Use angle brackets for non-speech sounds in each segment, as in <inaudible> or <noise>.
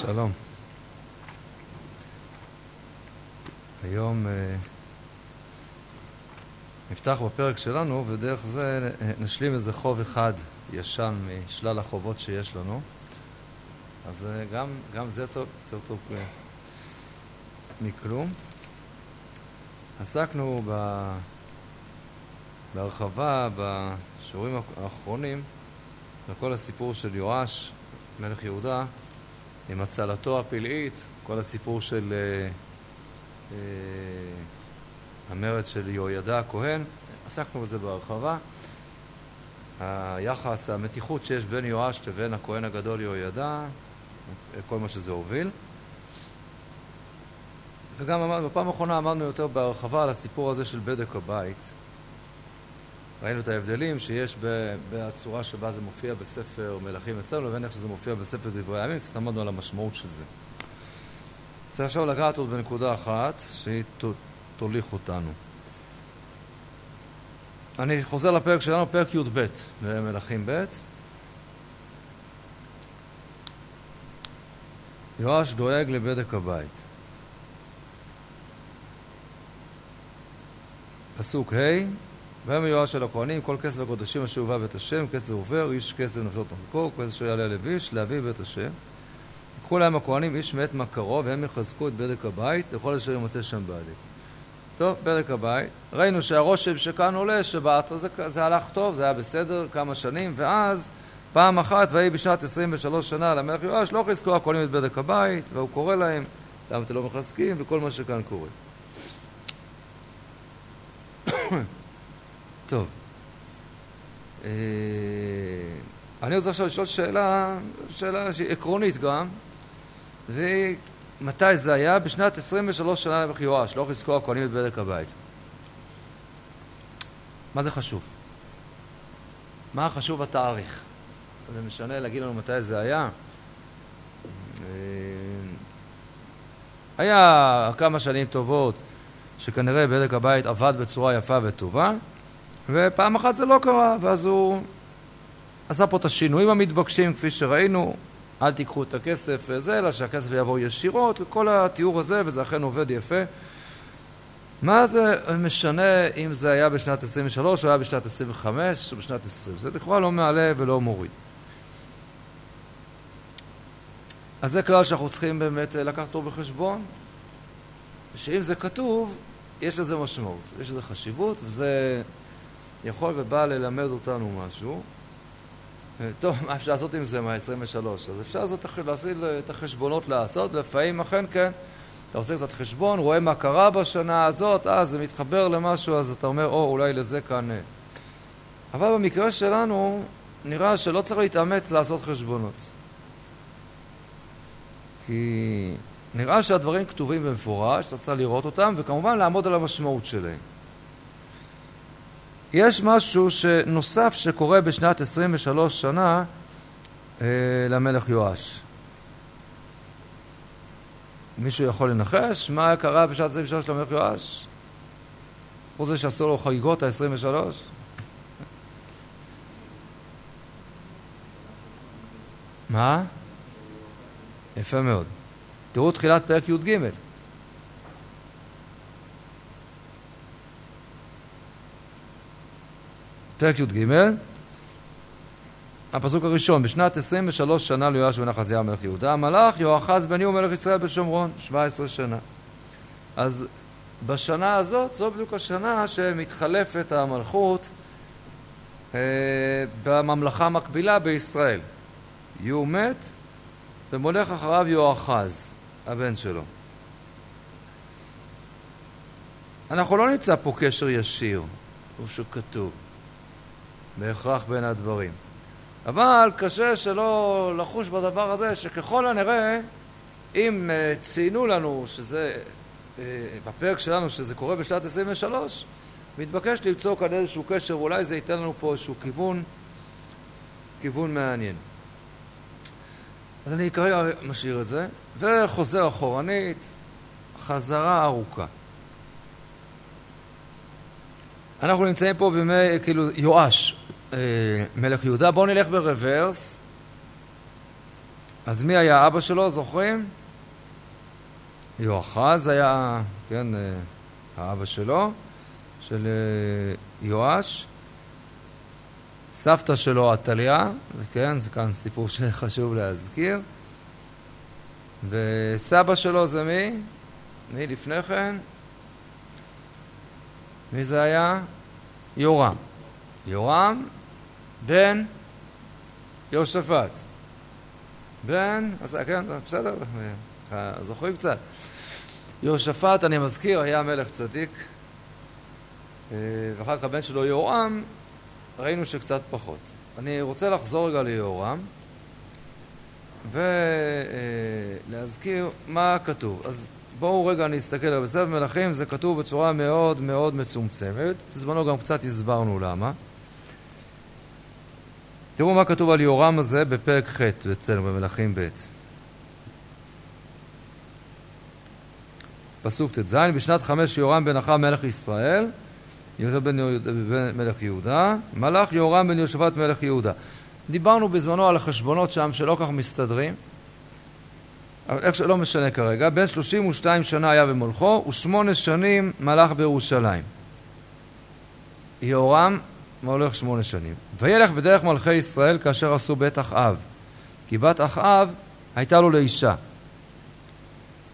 שלום. היום אה, נפתח בפרק שלנו, ודרך זה נשלים איזה חוב אחד ישן משלל החובות שיש לנו. אז אה, גם, גם זה טוב, יותר טוב אה, מכלום. עסקנו ב... בהרחבה בשיעורים האחרונים בכל הסיפור של יואש, מלך יהודה, עם הצלתו הפלאית, כל הסיפור של אה, אה, המרד של יהוידע הכהן, עסקנו בזה בהרחבה. היחס, המתיחות שיש בין יואש לבין הכהן הגדול יהוידע, כל מה שזה הוביל. וגם בפעם האחרונה אמרנו יותר בהרחבה על הסיפור הזה של בדק הבית. ראינו את ההבדלים שיש בצורה שבה זה מופיע בספר מלכים אצלנו לבין איך שזה מופיע בספר דברי הימים, קצת עמדנו על המשמעות של זה. צריך עכשיו לגעת עוד בנקודה אחת שהיא תוליך אותנו. אני חוזר לפרק שלנו, פרק י"ב במלכים ב'. יואש דואג לבדק הבית. פסוק ה' ויאמר יואש אל הכהנים כל כסף הקודשים אשר הובא בית השם כסף עובר איש כסף נפשו תחקור כסף אשר יעלה לביש להביא בית השם יקחו להם הכהנים איש מאת מכרו והם יחזקו את בדק הבית לכל אשר ימצא שם בעלי. טוב, בדק הבית. ראינו שהרושם שכאן עולה שבאת זה, זה הלך טוב, זה היה בסדר כמה שנים ואז פעם אחת ויהי בשנת 23 שנה למלך יואש לא חיזקו הכהנים את בדק הבית והוא קורא להם למה אתם לא מחזקים וכל מה שכאן קורה. טוב. אה, אני רוצה עכשיו לשאול שאלה, שאלה שהיא עקרונית גם, ומתי זה היה? בשנת 23 שנה למלך יואש, לא חזקו הכהנים את בדק הבית. מה זה חשוב? מה חשוב התאריך? זה משנה להגיד לנו מתי זה היה? אה, היה כמה שנים טובות שכנראה בדק הבית עבד בצורה יפה וטובה, ופעם אחת זה לא קרה, ואז הוא עשה פה את השינויים המתבקשים, כפי שראינו, אל תיקחו את הכסף וזה, אלא שהכסף יעבור ישירות, וכל התיאור הזה, וזה אכן עובד יפה. מה זה משנה אם זה היה בשנת 23 או היה בשנת 25 או בשנת 20? זה לכאורה לא מעלה ולא מוריד. אז זה כלל שאנחנו צריכים באמת לקחת אותו בחשבון, שאם זה כתוב, יש לזה משמעות, יש לזה חשיבות, וזה יכול ובא ללמד אותנו משהו. אה, טוב, <laughs> מה אפשר לעשות עם זה מה-23? אז אפשר לעשות את החשבונות לעשות, לפעמים אכן כן. אתה עושה קצת חשבון, רואה מה קרה בשנה הזאת, אה, זה מתחבר למשהו, אז אתה אומר, או, אולי לזה כאן... אה. אבל במקרה שלנו, נראה שלא צריך להתאמץ לעשות חשבונות. כי נראה שהדברים כתובים במפורש, אתה צריך לראות אותם, וכמובן לעמוד על המשמעות שלהם. יש משהו נוסף שקורה בשנת 23 שנה אה, למלך יואש. מישהו יכול לנחש מה קרה בשנת 23 למלך יואש? חוץ מזה שעשו לו חגיגות ה-23? מה? יפה מאוד. תראו תחילת פרק י"ג. פרק י"ג, הפסוק הראשון, בשנת 23 שנה ליואש בן אחזיה מלך יהודה, המלאך יואחז בני ומלך ישראל בשומרון, 17 שנה. אז בשנה הזאת, זו בדיוק השנה שמתחלפת המלכות אה, בממלכה המקבילה בישראל. יהוא מת ומולך אחריו יואחז, הבן שלו. אנחנו לא נמצא פה קשר ישיר, הוא שכתוב. בהכרח בין הדברים. אבל קשה שלא לחוש בדבר הזה שככל הנראה, אם uh, ציינו לנו שזה, uh, בפרק שלנו שזה קורה בשנת 23, מתבקש למצוא כאן איזשהו קשר, ואולי זה ייתן לנו פה איזשהו כיוון, כיוון מעניין. אז אני כרגע משאיר את זה, וחוזר אחורנית, חזרה ארוכה. אנחנו נמצאים פה בימי, כאילו, יואש, אה, מלך יהודה. בואו נלך ברוורס. אז מי היה אבא שלו, זוכרים? יואחז היה, כן, אה, האבא שלו, של אה, יואש. סבתא שלו עתליה, כן, זה כאן סיפור שחשוב להזכיר. וסבא שלו זה מי? מי לפני כן? מי זה היה? יורם. יורם בן יהושפט. בן, כן, בסדר, זוכרים קצת. יהושפט, אני מזכיר, היה מלך צדיק, אה, ואחר כך הבן שלו יהורם, ראינו שקצת פחות. אני רוצה לחזור רגע ליהורם ולהזכיר מה כתוב. אז בואו רגע נסתכל, בספר מלכים זה כתוב בצורה מאוד מאוד מצומצמת, בזמנו גם קצת הסברנו למה. תראו מה כתוב על יורם הזה בפרק ח' אצלנו במלכים ב'. פסוק ט"ז, בשנת חמש יורם בן אחר מלך ישראל, יהודה בן, מלך יהודה, מלך יורם בן יושבת מלך יהודה. דיברנו בזמנו על החשבונות שם שלא כך מסתדרים, אבל איך שלא משנה כרגע, בן 32 שנה היה במולכו ושמונה שנים מלך בירושלים. יהורם מולך שמונה שנים. וילך בדרך מלכי ישראל כאשר עשו בית אחאב, כי בת אחאב הייתה לו לאישה.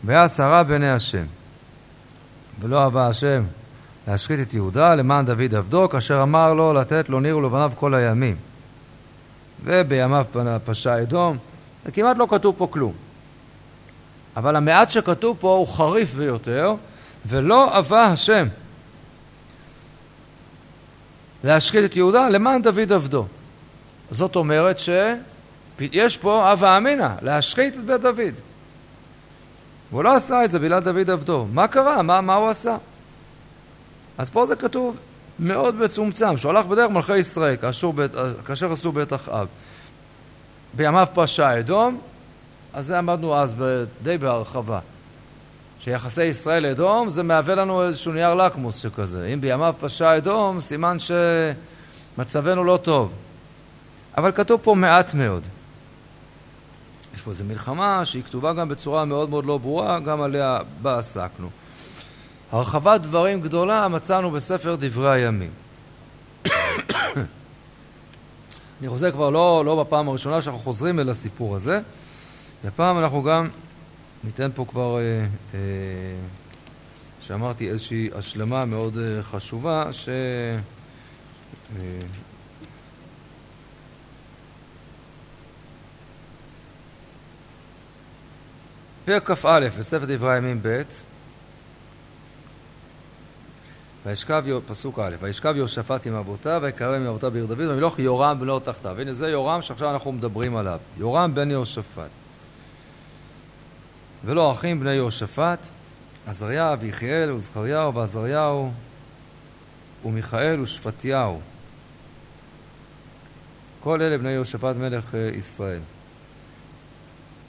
והיה שרה בעיני השם. ולא אהבה השם להשחית את יהודה למען דוד עבדו, כאשר אמר לו לתת לו ניר ולבניו כל הימים. ובימיו פשע אדום, וכמעט לא כתוב פה כלום. אבל המעט שכתוב פה הוא חריף ביותר, ולא אהבה השם להשחית את יהודה למען דוד עבדו. זאת אומרת שיש פה הווה אמינא, להשחית את בית דוד. והוא לא עשה את זה בגלל דוד עבדו. מה קרה? מה, מה הוא עשה? אז פה זה כתוב מאוד מצומצם, שהוא הלך בדרך מלכי ישראל, כאשר, בית, כאשר עשו בית אחאב. בימיו פשע אדום, אז זה עמדנו אז די בהרחבה. שיחסי ישראל אדום זה מהווה לנו איזשהו נייר לקמוס שכזה. אם בימיו פשע אדום, סימן שמצבנו לא טוב. אבל כתוב פה מעט מאוד. יש פה איזו מלחמה שהיא כתובה גם בצורה מאוד מאוד לא ברורה, גם עליה בה עסקנו. הרחבת דברים גדולה מצאנו בספר דברי הימים. <coughs> אני חוזר כבר לא, לא בפעם הראשונה שאנחנו חוזרים אל הסיפור הזה, והפעם אנחנו גם ניתן פה כבר, אה, אה, שאמרתי, איזושהי השלמה מאוד אה, חשובה, ש... פרק כ"א בספר דברי הימים ב' וישכב, פסוק א', וישכב יהושפט עם אבותיו, ויקרב עם אבותיו בעיר דוד, ומלוך יורם בנו תחתיו. הנה זה יורם שעכשיו אנחנו מדברים עליו. יורם בן יהושפט. ולא אחים בני יהושפט, עזריה ויחיאל וזכריהו ועזריהו ומיכאל ושפטיהו. כל אלה בני יהושפט מלך אה, ישראל.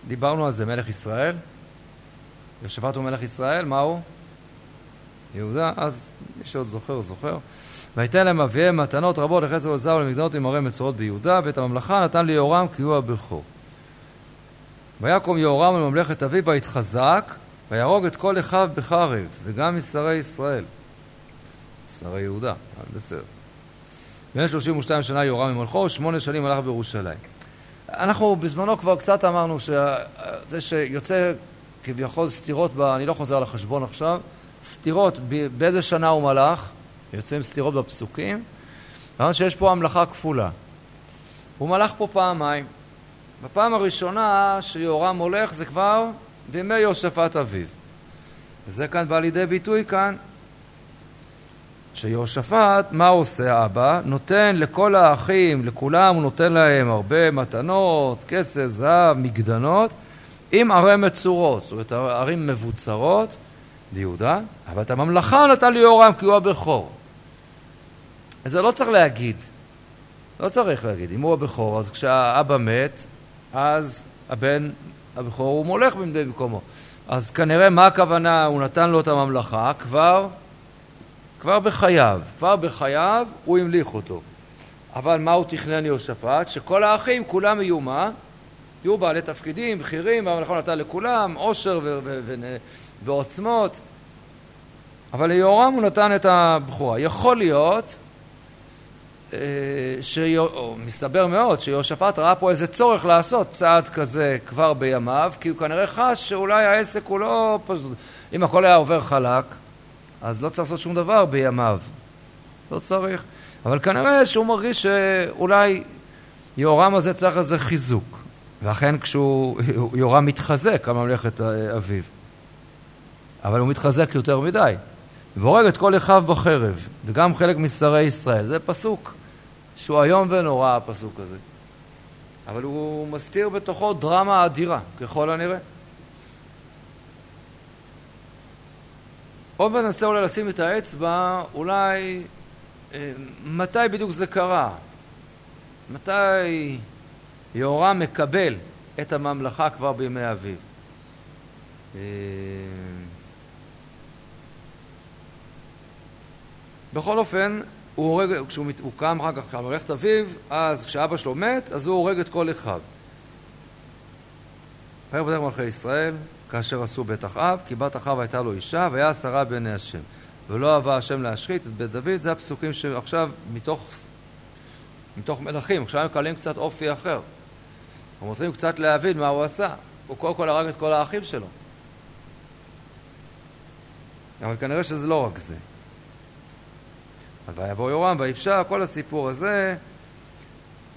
דיברנו על זה, מלך ישראל. יהושפט הוא מלך ישראל, מה הוא? יהודה, אז מי שעוד זוכר, זוכר. ויתן להם אביהם מתנות רבות לחסר ולזר ולמגדנות עם ערי מצורות ביהודה, ואת הממלכה נתן ליהורם כי הוא הבכור. ויקום יהורם לממלכת אביו ויתחזק, ויהרוג את כל אחיו בחרב, וגם משרי ישראל. שרי יהודה, בסדר. בן 32 שנה יהורם ממלכו, ושמונה שנים הלך בירושלים. אנחנו בזמנו כבר קצת אמרנו שזה שיוצא כביכול סתירות, ב... אני לא חוזר על החשבון עכשיו, סתירות, באיזה שנה הוא מלך, יוצאים סתירות בפסוקים, כיוון שיש פה המלאכה כפולה. הוא מלך פה פעמיים. בפעם הראשונה שיהורם הולך זה כבר בימי יהושפט אביו. וזה כאן בא לידי ביטוי כאן, שיהושפט, מה עושה האבא? נותן לכל האחים, לכולם, הוא נותן להם הרבה מתנות, כסף, זהב, מגדנות, עם ערי מצורות, זאת אומרת ערים מבוצרות ליהודה, אבל את הממלכה נתן ליהורם כי הוא הבכור. זה לא צריך להגיד, לא צריך להגיד. אם הוא הבכור, אז כשהאבא מת, אז הבן הבכור הוא מולך במדי במקומו. אז כנראה מה הכוונה, הוא נתן לו את הממלכה כבר, כבר בחייו. כבר בחייו הוא המליך אותו. אבל מה הוא תכנן יהושפט? שכל האחים כולם יהיו מה? יהיו בעלי תפקידים, בכירים, והמלאכה נתן לכולם, עושר ועוצמות. אבל ליהורם הוא נתן את הבכורה. יכול להיות אה, שמסתבר מאוד שיהושפט ראה פה איזה צורך לעשות צעד כזה כבר בימיו, כי הוא כנראה חש שאולי העסק הוא לא פשוט. אם הכל היה עובר חלק, אז לא צריך לעשות שום דבר בימיו. לא צריך. אבל כנראה שהוא מרגיש שאולי יהורם הזה צריך איזה חיזוק. ואכן כשהוא, יהורם מתחזק על ממלכת אביו. אבל הוא מתחזק יותר מדי. והורג את כל אחיו בחרב, וגם חלק משרי ישראל. זה פסוק שהוא איום ונורא, הפסוק הזה. אבל הוא מסתיר בתוכו דרמה אדירה, ככל הנראה. עוד ננסה אולי לשים את האצבע, אולי אה, מתי בדיוק זה קרה? מתי יהורם מקבל את הממלכה כבר בימי אביו? אה, בכל אופן, הוא הורג, כשהוא הוא קם אחר כך על מלאכת אביו, אז כשאבא שלו מת, אז הוא הורג את כל אחיו. וירא בדרך מלכי ישראל, כאשר עשו בית אחאב, כי בת אחאב הייתה לו אישה, והיה עשרה בעיני השם. ולא אהבה השם להשחית את בית דוד, זה הפסוקים שעכשיו מתוך, מתוך מלכים, עכשיו הם מקבלים קצת אופי אחר. אנחנו מתחילים קצת להבין מה הוא עשה. הוא קודם כל הרג את כל האחים שלו. אבל כנראה שזה לא רק זה. ויבוא יורם ויפשע, כל הסיפור הזה.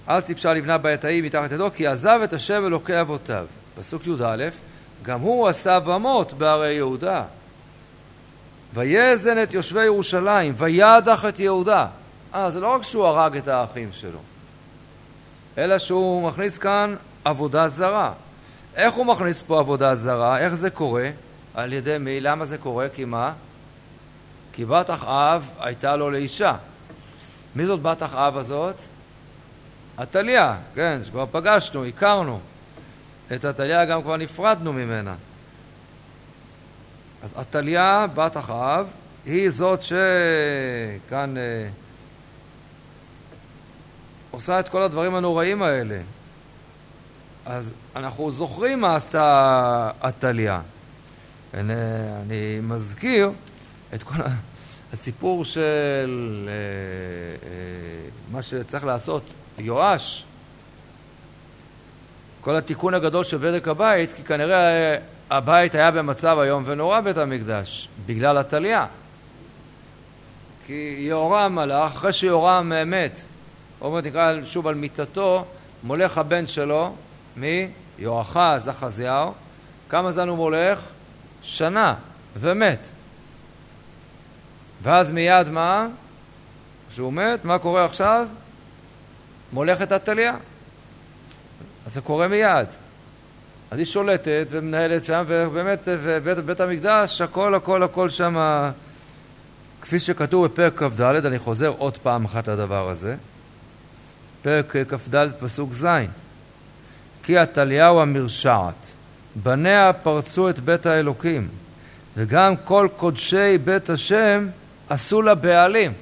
אז טיפשה לבנה בעת ההיא מתחת ידו, כי עזב את השם אלוקי אבותיו. פסוק י"א, גם הוא עשה במות בערי יהודה. ויזן את יושבי ירושלים, וידח את יהודה. אה, זה לא רק שהוא הרג את האחים שלו, אלא שהוא מכניס כאן עבודה זרה. איך הוא מכניס פה עבודה זרה? איך זה קורה? על ידי מי? למה זה קורה? כי מה? כי בת אחאב הייתה לו לאישה. מי זאת בת אחאב הזאת? עתליה, כן, שכבר פגשנו, הכרנו. את עתליה גם כבר נפרדנו ממנה. אז עתליה, בת אחאב, היא זאת שכאן אה, עושה את כל הדברים הנוראים האלה. אז אנחנו זוכרים מה עשתה עתליה. אני, מזכיר את כל הסיפור של אה, אה, מה שצריך לעשות יואש, כל התיקון הגדול של בדק הבית, כי כנראה הבית היה במצב איום ונורא בית המקדש, בגלל עתליה. כי יהורם הלך, אחרי שיהורם מת, עוד מעט נקרא שוב על מיטתו, מולך הבן שלו, מי? יואחז, אחזיהו. כמה זמן הוא מולך? שנה, ומת. ואז מיד מה? כשהוא מת, מה קורה עכשיו? מולכת עתליה. אז זה קורה מיד. אז היא שולטת ומנהלת שם, ובאמת, ובית בית המקדש, הכל הכל הכל שם, כפי שכתוב בפרק כ"ד, אני חוזר עוד פעם אחת לדבר הזה, פרק כ"ד פסוק ז', כי עתליהו המרשעת, בניה פרצו את בית האלוקים, וגם כל קודשי בית השם עשו לה בעלים.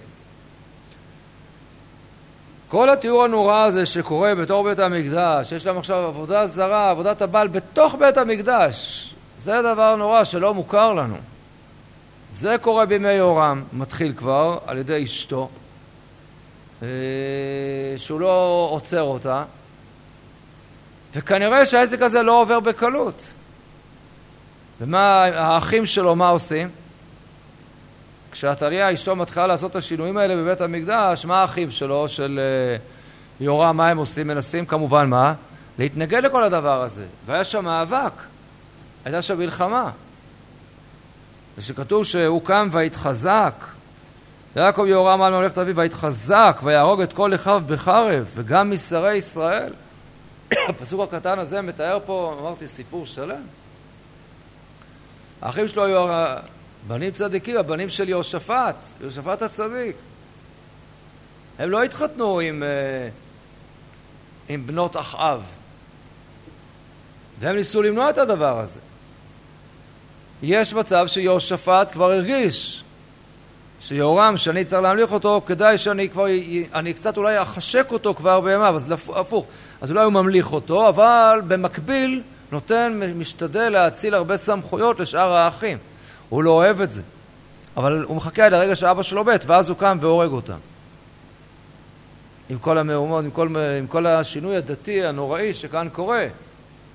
כל התיאור הנורא הזה שקורה בתוך בית המקדש, יש להם עכשיו עבודה זרה, עבודת הבעל בתוך בית המקדש, זה דבר נורא שלא מוכר לנו. זה קורה בימי יורם, מתחיל כבר על ידי אשתו, אה, שהוא לא עוצר אותה, וכנראה שהעסק הזה לא עובר בקלות. ומה האחים שלו, מה עושים? כשעתליה אשתו מתחילה לעשות את השינויים האלה בבית המקדש, מה האחים שלו, של uh, יורם, מה הם עושים? מנסים כמובן מה? להתנגד לכל הדבר הזה. והיה שם מאבק, הייתה שם מלחמה. ושכתוב שהוא קם והתחזק, יעקב יהורם על ממלכת אביו והתחזק ויהרוג את כל אחיו בחרב וגם משרי ישראל. <coughs> הפסוק הקטן הזה מתאר פה, אמרתי, סיפור שלם. האחים שלו היו בנים צדיקים, הבנים של יהושפט, יהושפט הצדיק. הם לא התחתנו עם, אה, עם בנות אחאב, והם ניסו למנוע את הדבר הזה. יש מצב שיהושפט כבר הרגיש שיהורם, שאני צריך להמליך אותו, כדאי שאני כבר, אני קצת אולי אחשק אותו כבר בימיו, אז הפוך. אז אולי הוא ממליך אותו, אבל במקביל נותן, משתדל להאציל הרבה סמכויות לשאר האחים. הוא לא אוהב את זה. אבל הוא מחכה עד הרגע שאבא שלו מת, ואז הוא קם והורג אותם. עם כל המהומות, עם עם כל השינוי הדתי הנוראי שכאן קורה.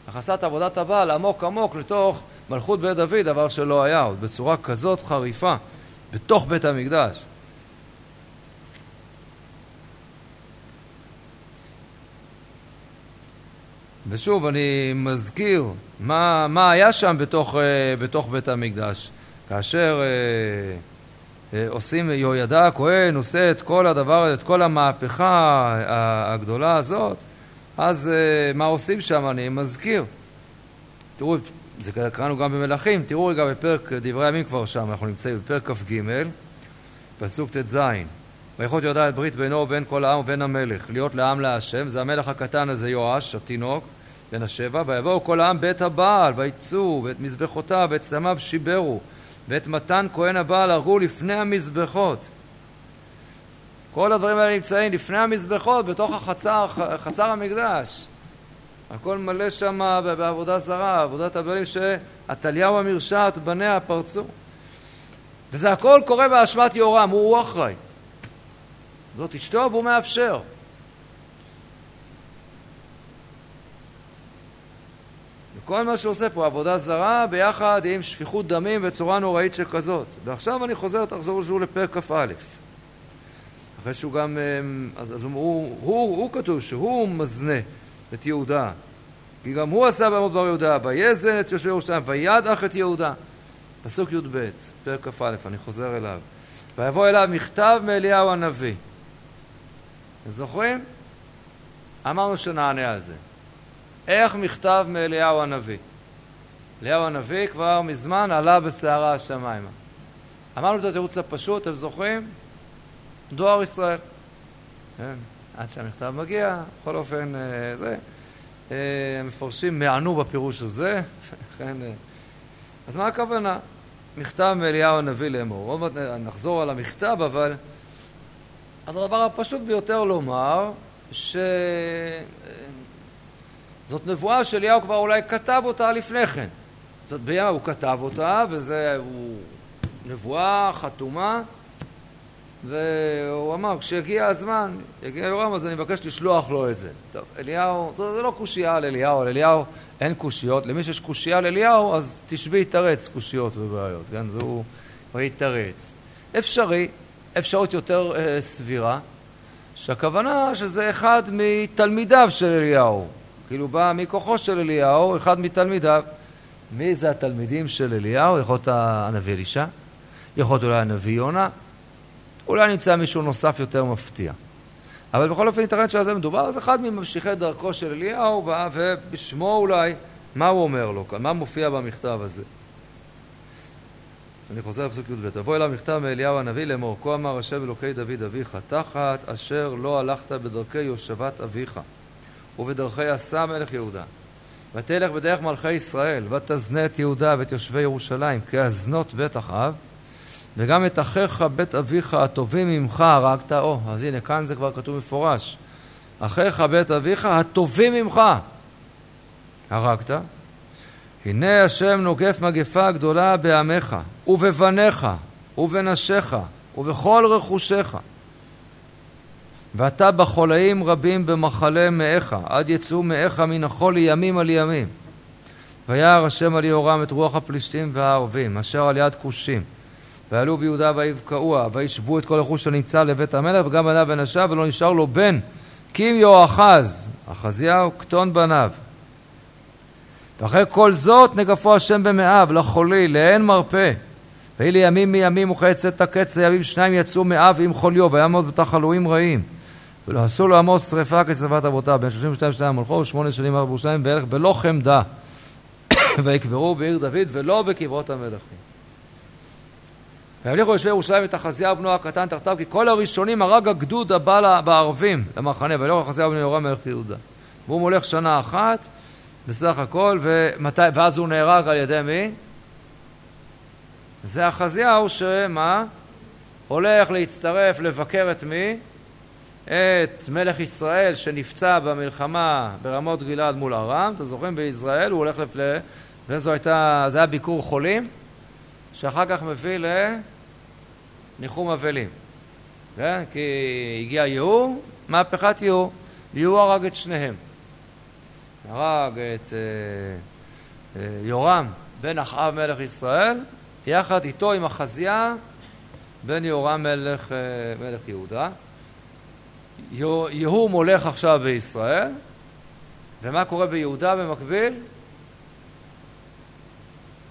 הכנסת עבודת הבעל עמוק עמוק לתוך מלכות בית דוד, דבר שלא היה עוד, בצורה כזאת חריפה, בתוך בית המקדש. ושוב, אני מזכיר מה, מה היה שם בתוך, אה, בתוך בית המקדש. כאשר אה, אה, עושים, יהוידע הכהן עושה את כל הדבר, את כל המהפכה הגדולה הזאת, אז אה, מה עושים שם? אני מזכיר. תראו, זה קראנו גם במלכים, תראו רגע בפרק דברי הימים כבר שם, אנחנו נמצאים בפרק כ"ג, פסוק ט"ז: ויכול יהודה את ברית בינו ובין כל העם ובין המלך, להיות לעם להשם, זה המלך הקטן הזה יואש, התינוק, בן השבע, ויבואו כל העם בית הבעל, ויצאו, ואת מזבחותיו ואת צלמיו שיברו, ואת מתן כהן הבעל הרגו לפני המזבחות. כל הדברים האלה נמצאים לפני המזבחות, בתוך החצר, חצר המקדש. הכל מלא שם בעבודה זרה, עבודת הבעלים שעתליהו המרשעת בניה פרצו. וזה הכל קורה באשמת יהורם, הוא, הוא אחראי. זאת אשתו והוא מאפשר. וכל מה שהוא עושה פה, עבודה זרה ביחד עם שפיכות דמים וצורה נוראית שכזאת. ועכשיו אני חוזר, תחזור שוב לפרק כ"א. אחרי שהוא גם, אמ, אז, אז הוא, הוא, הוא, הוא כתוב שהוא מזנה את יהודה. כי גם הוא עשה בעמוד בר יהודה, ויזן את יושבי ירושלים, וידח את יהודה. פסוק י"ב, פרק כ"א, אני חוזר אליו. ויבוא אליו מכתב מאליהו הנביא. זוכרים? אמרנו שנענה על זה. איך מכתב מאליהו הנביא? אליהו הנביא כבר מזמן עלה בסערה השמיימה. אמרנו את התירוץ הפשוט, אתם זוכרים? דואר ישראל. כן, עד שהמכתב מגיע, בכל אופן, אה, זה. אה, המפרשים מענו בפירוש הזה, <laughs> כן. אז מה הכוונה? מכתב מאליהו הנביא לאמור. עוד מעט נחזור על המכתב, אבל... אז הדבר הפשוט ביותר לומר, ש... זאת נבואה שאליהו כבר אולי כתב אותה לפני כן. זאת בימה הוא כתב אותה, וזה הוא נבואה חתומה, והוא אמר, כשיגיע הזמן, יגיע יורם, אז אני מבקש לשלוח לו את זה. טוב, אליהו, זה, זה לא קושייה על אליהו, על אליהו אין קושיות. למי שיש קושייה על אליהו, אז תשבי יתרץ קושיות ובעיות, כן? זה הוא יתרץ. אפשרי, אפשרות יותר אה, סבירה, שהכוונה שזה אחד מתלמידיו של אליהו. כאילו בא מכוחו של אליהו, אחד מתלמידיו. מי זה התלמידים של אליהו? יכול להיות הנביא אלישע, יכול להיות אולי הנביא יונה, אולי נמצא מישהו נוסף יותר מפתיע. אבל בכל אופן ייתכן שעל זה מדובר, אז אחד מממשיכי דרכו של אליהו בא, ובשמו אולי, מה הוא אומר לו כאן? מה מופיע במכתב הזה? אני חוזר לפסוק י"ב: תבוא אליו מכתב מאליהו הנביא לאמור כה אמר השם אלוקי דוד אביך תחת אשר לא הלכת בדרכי יושבת אביך ובדרכי עשה מלך יהודה. ותלך בדרך מלכי ישראל, ותזנה את יהודה ואת יושבי ירושלים, כאזנות בית אחאב, וגם את אחיך בית אביך הטובים ממך הרגת. או, אז הנה, כאן זה כבר כתוב מפורש. אחיך בית אביך הטובים ממך הרגת. הנה השם נוגף מגפה גדולה בעמך, ובבניך, ובנשיך, ובכל רכושך. ואתה בחולאים רבים במחלה מאיך, עד יצאו מאיך מן החול ימים על ימים. וירא השם על יהורם את רוח הפלישתים והערבים, אשר על יד כושים. ועלו ביהודה ויבקעוה, וישבו את כל הרכוש הנמצא לבית המלך, וגם בניו ונשיו, ולא נשאר לו בן, כי אם יהואחז, אחזיהו, קטון בניו. ואחרי כל זאת נגפו השם במאב, לחולי, לאין מרפא. ויהי לימים מימים וכעת את הקץ לימים שניים יצאו מאב עם חוליו, ויעמוד בתחלואים רעים. ולא עשו לו עמוס שרפה כשרפת אבותיו, בן 32 שנה מלכו, ושמונה שנים ארבע בירושלים, והלך בלא חמדה. <coughs> ויקברו בעיר דוד ולא בקברות המלכים. וימליכו יושבי ירושלים את אחזיהו בנו הקטן תחתיו, כי כל הראשונים הרג הגדוד הבא בערבים למחנה, וילך אחזיהו בנו יורם מלך יהודה. והוא מולך שנה אחת, בסך הכל, ומתי, ואז הוא נהרג על ידי מי? זה אחזיהו שמה? הולך להצטרף לבקר את מי? את מלך ישראל שנפצע במלחמה ברמות גלעד מול ארם, אתם זוכרים בישראל, הוא הולך לפלא, וזה היה ביקור חולים, שאחר כך מביא לניחום אבלים, כן? כי הגיע יהוא, מהפכת יהוא, יהוא הרג את שניהם. הרג את אה, אה, יורם בן אחאב מלך ישראל, יחד איתו עם אחזיה בן יורם מלך, אה, מלך יהודה. יהוא מולך עכשיו בישראל, ומה קורה ביהודה במקביל?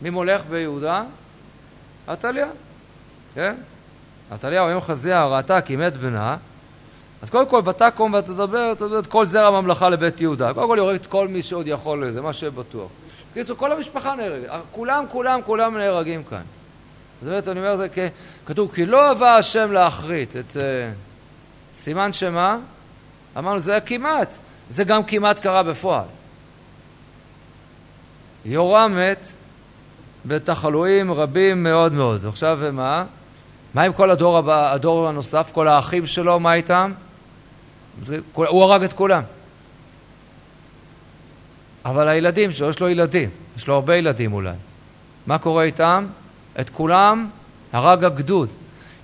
מי מולך ביהודה? עתליה, כן? עתליה, או יום חזיה ראתה כי מת בנה, אז קודם כל, ותקום ותדבר, תדבר את כל זרע הממלכה לבית יהודה. קודם כל יורד את כל מי שעוד יכול לזה, מה שבטוח. בקיצור, כל המשפחה נהרגת. כולם, כולם, כולם נהרגים כאן. זאת אומרת, אני אומר, זה כתוב, כי לא אהבה השם להכרית את uh, סימן שמה? אמרנו, זה כמעט. זה גם כמעט קרה בפועל. יורם מת בתחלואים רבים מאוד מאוד. עכשיו מה? מה עם כל הדור הבא, הדור הנוסף, כל האחים שלו, מה איתם? זה, הוא הרג את כולם. אבל הילדים שלו, יש לו ילדים, יש לו הרבה ילדים אולי. מה קורה איתם? את כולם הרג הגדוד.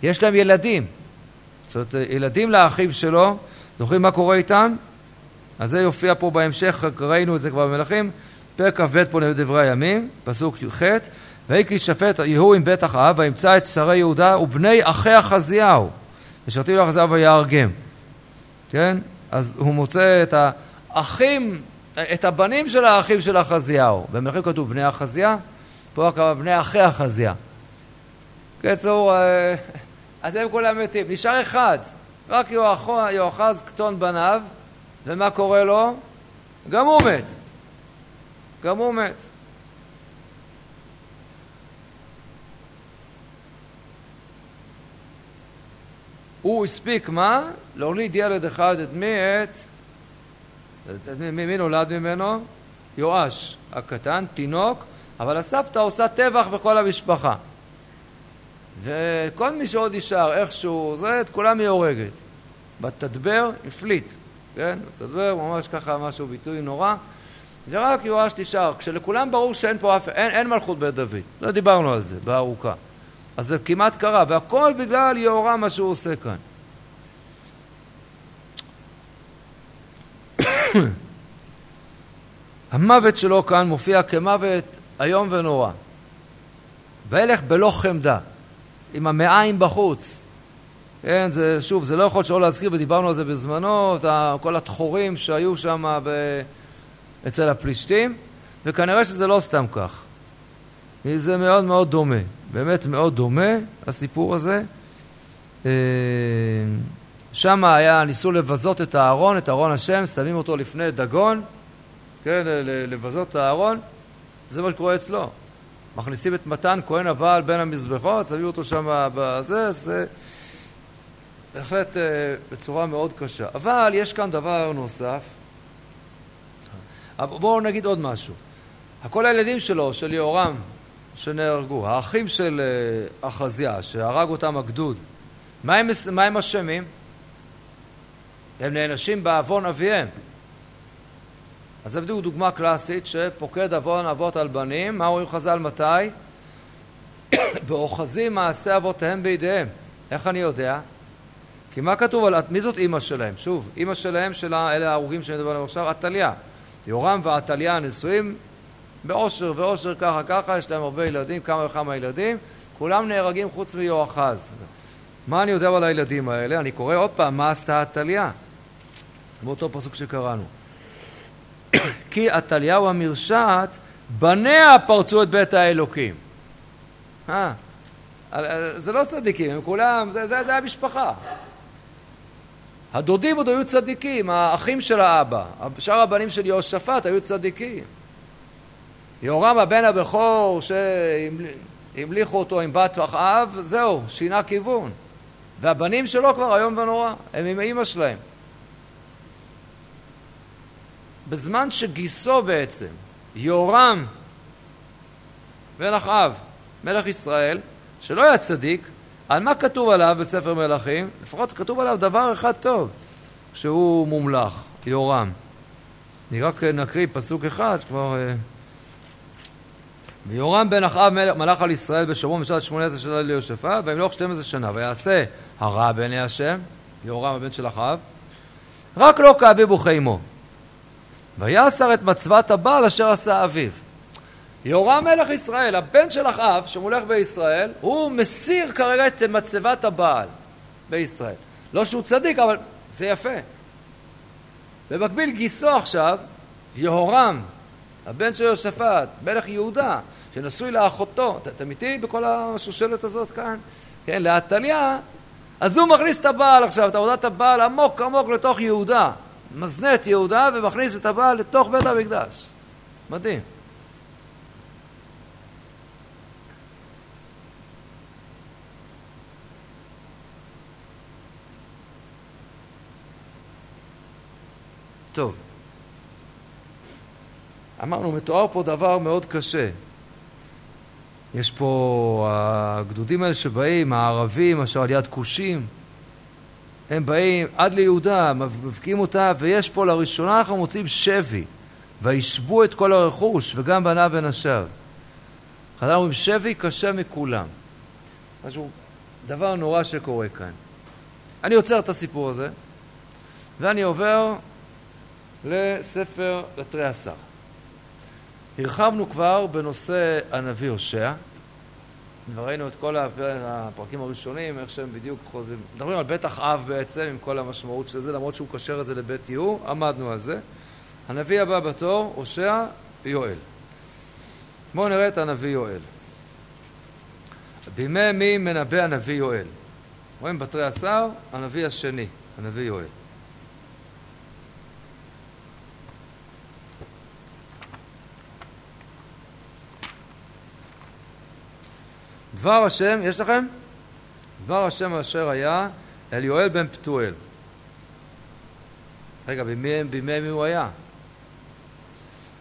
יש להם ילדים. זאת אומרת, ילדים לאחים שלו, זוכרים מה קורה איתם? אז זה יופיע פה בהמשך, ראינו את זה כבר במלכים, פרק כ"ב פה לדברי הימים, פסוק י"ח, ויהי כי שפט יהוא עם בית אחאב, וימצא את שרי יהודה ובני אחי אחזיהו, ושרתים לו אחזיהו ויהרגם. כן? אז הוא מוצא את האחים, את הבנים של האחים של אחזיהו. במלכים כתוב בני אחזיה, פה כמה בני אחי אחזיה. קיצור, אה, אז הם כולם מתים. נשאר אחד, רק יואחז קטון בניו, ומה קורה לו? גם הוא מת. גם הוא מת. הוא הספיק מה? להוליד ילד אחד, את מי? את... את מי, מי נולד ממנו? יואש הקטן, תינוק, אבל הסבתא עושה טבח בכל המשפחה. וכל מי שעוד נשאר איכשהו, זה, את כולם היא הורגת. בתדבר הפליט, כן? בתדבר ממש ככה משהו, ביטוי נורא. ורק יואש נשאר, כשלכולם ברור שאין פה אף, אין, אין מלכות בית דוד. לא דיברנו על זה בארוכה. אז זה כמעט קרה, והכל בגלל יהורם מה שהוא עושה כאן. <coughs> המוות שלו כאן מופיע כמוות איום ונורא. וילך בלא חמדה, עם המעיים בחוץ. כן, זה, שוב, זה לא יכול שלא להזכיר, ודיברנו על זה בזמנו, כל התחורים שהיו שם ב... אצל הפלישתים, וכנראה שזה לא סתם כך. זה מאוד מאוד דומה, באמת מאוד דומה, הסיפור הזה. אה, שם היה, ניסו לבזות את הארון, את ארון השם, שמים אותו לפני דגון, כן, לבזות את הארון, זה מה שקורה אצלו. מכניסים את מתן, כהן הבעל בין המזבחות, שמים אותו שם בזה, זה בהחלט אה, בצורה מאוד קשה. אבל יש כאן דבר נוסף. בואו נגיד עוד משהו. כל הילדים שלו, של יהורם, שנהרגו, האחים של אה, אחזיה, שהרג אותם הגדוד, מה הם, מה הם אשמים? הם נענשים בעוון אביהם. אז זה בדיוק דוגמה קלאסית שפוקד עוון אבות על בנים, מה אומרים חז"ל מתי? <coughs> באוחזים מעשה אבותיהם בידיהם. איך אני יודע? כי מה כתוב על... מי זאת אימא שלהם? שוב, אימא שלהם, של אלה ההרוגים שאני מדבר עליהם עכשיו, עתליה. יורם ועתליה נשואים באושר ואושר ככה ככה, יש להם הרבה ילדים, כמה וכמה ילדים, כולם נהרגים חוץ מיואחז. מה אני יודע על הילדים האלה? אני קורא עוד פעם, מה עשתה עתליה? באותו פסוק שקראנו. <coughs> כי עתליהו המרשעת, בניה פרצו את בית האלוקים. אה, זה לא צדיקים, הם כולם, זה, זה, זה המשפחה. הדודים עוד היו צדיקים, האחים של האבא, שאר הבנים של יהושפט היו צדיקים. יהורם הבן הבכור שהמליכו אותו עם בת אחאב, זהו, שינה כיוון. והבנים שלו כבר איום ונורא, הם עם אימא שלהם. בזמן שגיסו בעצם, יהורם בן אחאב, מלך ישראל, שלא היה צדיק, על מה כתוב עליו בספר מלכים? לפחות כתוב עליו דבר אחד טוב, שהוא מומלך, יורם. אני רק נקריא פסוק אחד, כבר... אה, ויורם בן אחאב מלך על ישראל בשומרון בשנת שמונה עשרה שנה ליושפה, וימלוך שתים עשרה שנה, ויעשה הרע בעיני השם, יורם הבן של אחאב, רק לא כאביב וכימו. ויסר את מצוות הבעל אשר עשה אביו. יורם מלך ישראל, הבן של אחאב, שמולך בישראל, הוא מסיר כרגע את מצבת הבעל בישראל. לא שהוא צדיק, אבל זה יפה. במקביל גיסו עכשיו, יהורם, הבן של יוספת, מלך יהודה, שנשוי לאחותו, אתם איתי בכל השושלת הזאת כאן? כן, לעתליה, אז הוא מכניס את הבעל עכשיו, את עבודת הבעל עמוק עמוק לתוך יהודה. מזנה את יהודה ומכניס את הבעל לתוך בית המקדש. מדהים. טוב. אמרנו, מתואר פה דבר מאוד קשה. יש פה הגדודים האלה שבאים, הערבים אשר על יד כושים, הם באים עד ליהודה, מבקיעים אותה, ויש פה לראשונה אנחנו מוצאים שבי, וישבו את כל הרכוש, וגם בניו ונשיו. חז"ל אומרים, שבי קשה מכולם. משהו, דבר נורא שקורה כאן. אני עוצר את הסיפור הזה, ואני עובר לספר לתרי עשר. הרחבנו כבר בנושא הנביא הושע, וראינו את כל הפרקים הראשונים, איך שהם בדיוק חוזרים. מדברים על בית אחאב בעצם, עם כל המשמעות של זה, למרות שהוא קשר את זה לבית יהוא, עמדנו על זה. הנביא הבא בתור, הושע, יואל. בואו נראה את הנביא יואל. בימי מי מנבא הנביא יואל? רואים בתרי עשר, הנביא השני, הנביא יואל. דבר השם, יש לכם? דבר השם אשר היה אל יואל בן פתואל. רגע, בימי, בימי מי הוא היה?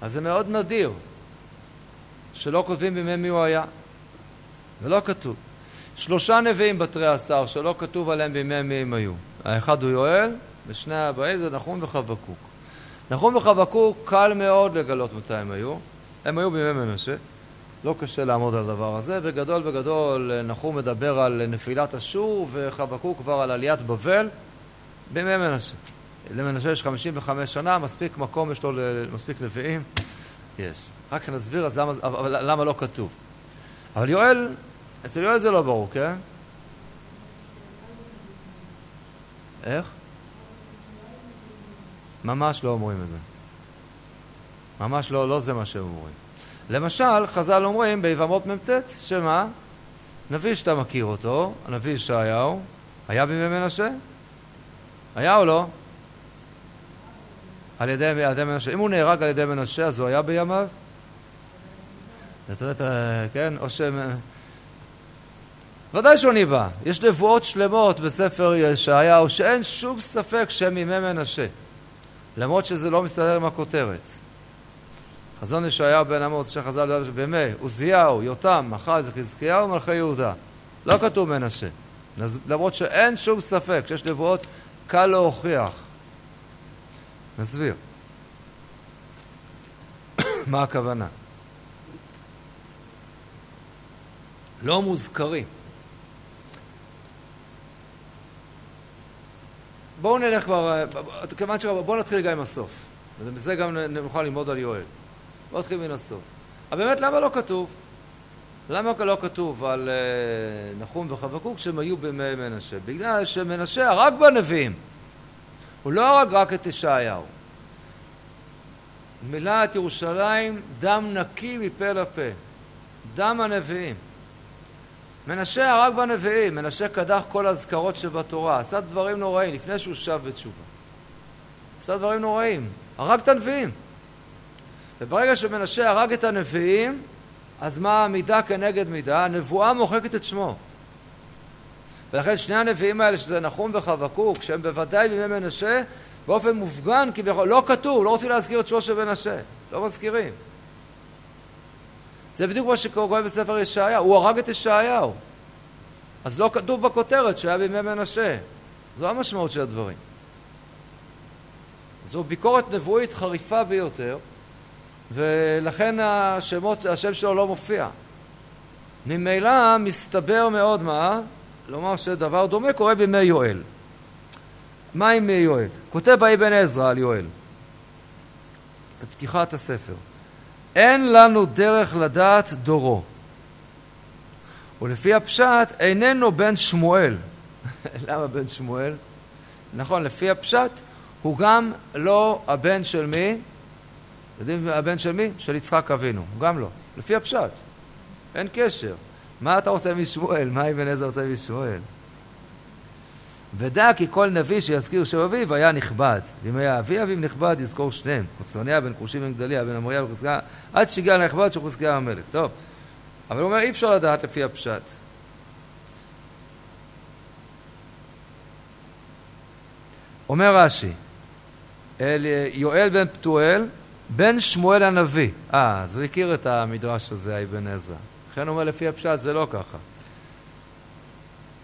אז זה מאוד נדיר שלא כותבים בימי מי הוא היה. ולא כתוב. שלושה נביאים בתרי עשר שלא כתוב עליהם בימי מי הם היו. האחד הוא יואל, ושני הבאים זה נחום וחבקוק. נחום וחבקוק קל מאוד לגלות מתי הם היו. הם היו בימי מנשה. לא קשה לעמוד על הדבר הזה. בגדול בגדול נחום מדבר על נפילת אשור וחבקוק כבר על עליית בבל בימי מנשה. למנשה יש 55 שנה, מספיק מקום יש לו מספיק נביאים? יש. רק נסביר אז למה, למה לא כתוב. אבל יואל, אצל יואל זה לא ברור, כן? איך? ממש לא אומרים את זה. ממש לא, לא זה מה שהם אומרים. למשל, חז"ל אומרים ביבמות מ"ט, שמה? נביא שאתה מכיר אותו, הנביא ישעיהו, היה בימי מנשה? היה או לא? על ידי, על ידי מנשה. אם הוא נהרג על ידי מנשה, אז הוא היה בימיו? זאת אומרת, כן, או ש... ודאי שהוא ניבא. יש נבואות שלמות בספר ישעיהו שאין שום ספק שהן מימי מנשה. למרות שזה לא מסתדר עם הכותרת. חזון ישעיהו בן אמוץ שחז"ל בימי עוזיהו, יותם, אחז, חזקיהו, מלכי יהודה. לא כתוב מנשה. למרות שאין שום ספק שיש נבואות קל להוכיח. נסביר. <coughs> מה הכוונה? לא מוזכרים. בואו נלך כבר, כיוון ש... בואו נתחיל גם עם הסוף. ובזה גם נוכל ללמוד על יואל. בואו נתחיל מן הסוף. אבל באמת, למה לא כתוב? למה לא כתוב על uh, נחום וחבקוק שהם היו בימי מנשה? בגלל שמנשה הרג בנביאים. הוא לא הרג רק את ישעיהו. מילא את ירושלים דם נקי מפה לפה. דם הנביאים. מנשה הרג בנביאים, מנשה קדח כל הזכרות שבתורה, עשה דברים נוראים לפני שהוא שב בתשובה. עשה דברים נוראים, הרג את הנביאים. וברגע שמנשה הרג את הנביאים, אז מה מידה כנגד מידה? הנבואה מוחקת את שמו. ולכן שני הנביאים האלה, שזה נחום וחבקוק, שהם בוודאי בימי מנשה, באופן מופגן כביכול, לא כתוב, לא רוצים להזכיר את שמו של מנשה, לא מזכירים. זה בדיוק מה שקורה בספר ישעיהו, הוא הרג את ישעיהו. אז לא כתוב בכותרת שהיה בימי מנשה. זו המשמעות של הדברים. זו ביקורת נבואית חריפה ביותר, ולכן השמות, השם שלו לא מופיע. ממילא מסתבר מאוד מה? לומר שדבר דומה קורה בימי יואל. מה עם יואל? כותב האבן עזרא על יואל, בפתיחת הספר. אין לנו דרך לדעת דורו. ולפי הפשט איננו בן שמואל. <laughs> למה בן שמואל? נכון, לפי הפשט הוא גם לא הבן של מי? יודעים הבן של מי? של יצחק אבינו. גם לא. לפי הפשט. אין קשר. מה אתה רוצה משמואל? מה אבן עזר רוצה משמואל? ודע כי כל נביא שיזכיר שם אביו היה נכבד. ואם היה אבי אביו נכבד, יזכור שניהם. קוצוניה בן כושי בן גדליה בן אמוריה וחזקיה, עד שהגיע לנכבד של חזקיה המלך. טוב. אבל הוא אומר, אי אפשר לדעת לפי הפשט. אומר רש"י, יואל בן פתואל, בן שמואל הנביא. אה, אז הוא הכיר את המדרש הזה, אבן עזרא. לכן הוא אומר, לפי הפשט זה לא ככה.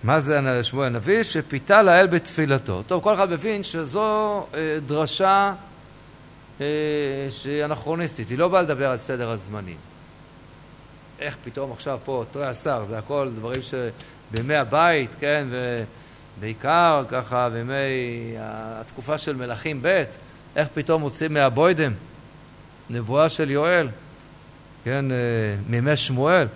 מה זה שמואל הנביא? שפיתה לאל בתפילתו. טוב, כל אחד מבין שזו אה, דרשה אה, שהיא אנכרוניסטית, היא לא באה לדבר על סדר הזמנים. איך פתאום עכשיו פה תרי עשר, זה הכל דברים שבימי הבית, כן, ובעיקר ככה בימי התקופה של מלכים ב', איך פתאום מוצאים מהבוידם נבואה של יואל, כן, אה, מימי שמואל.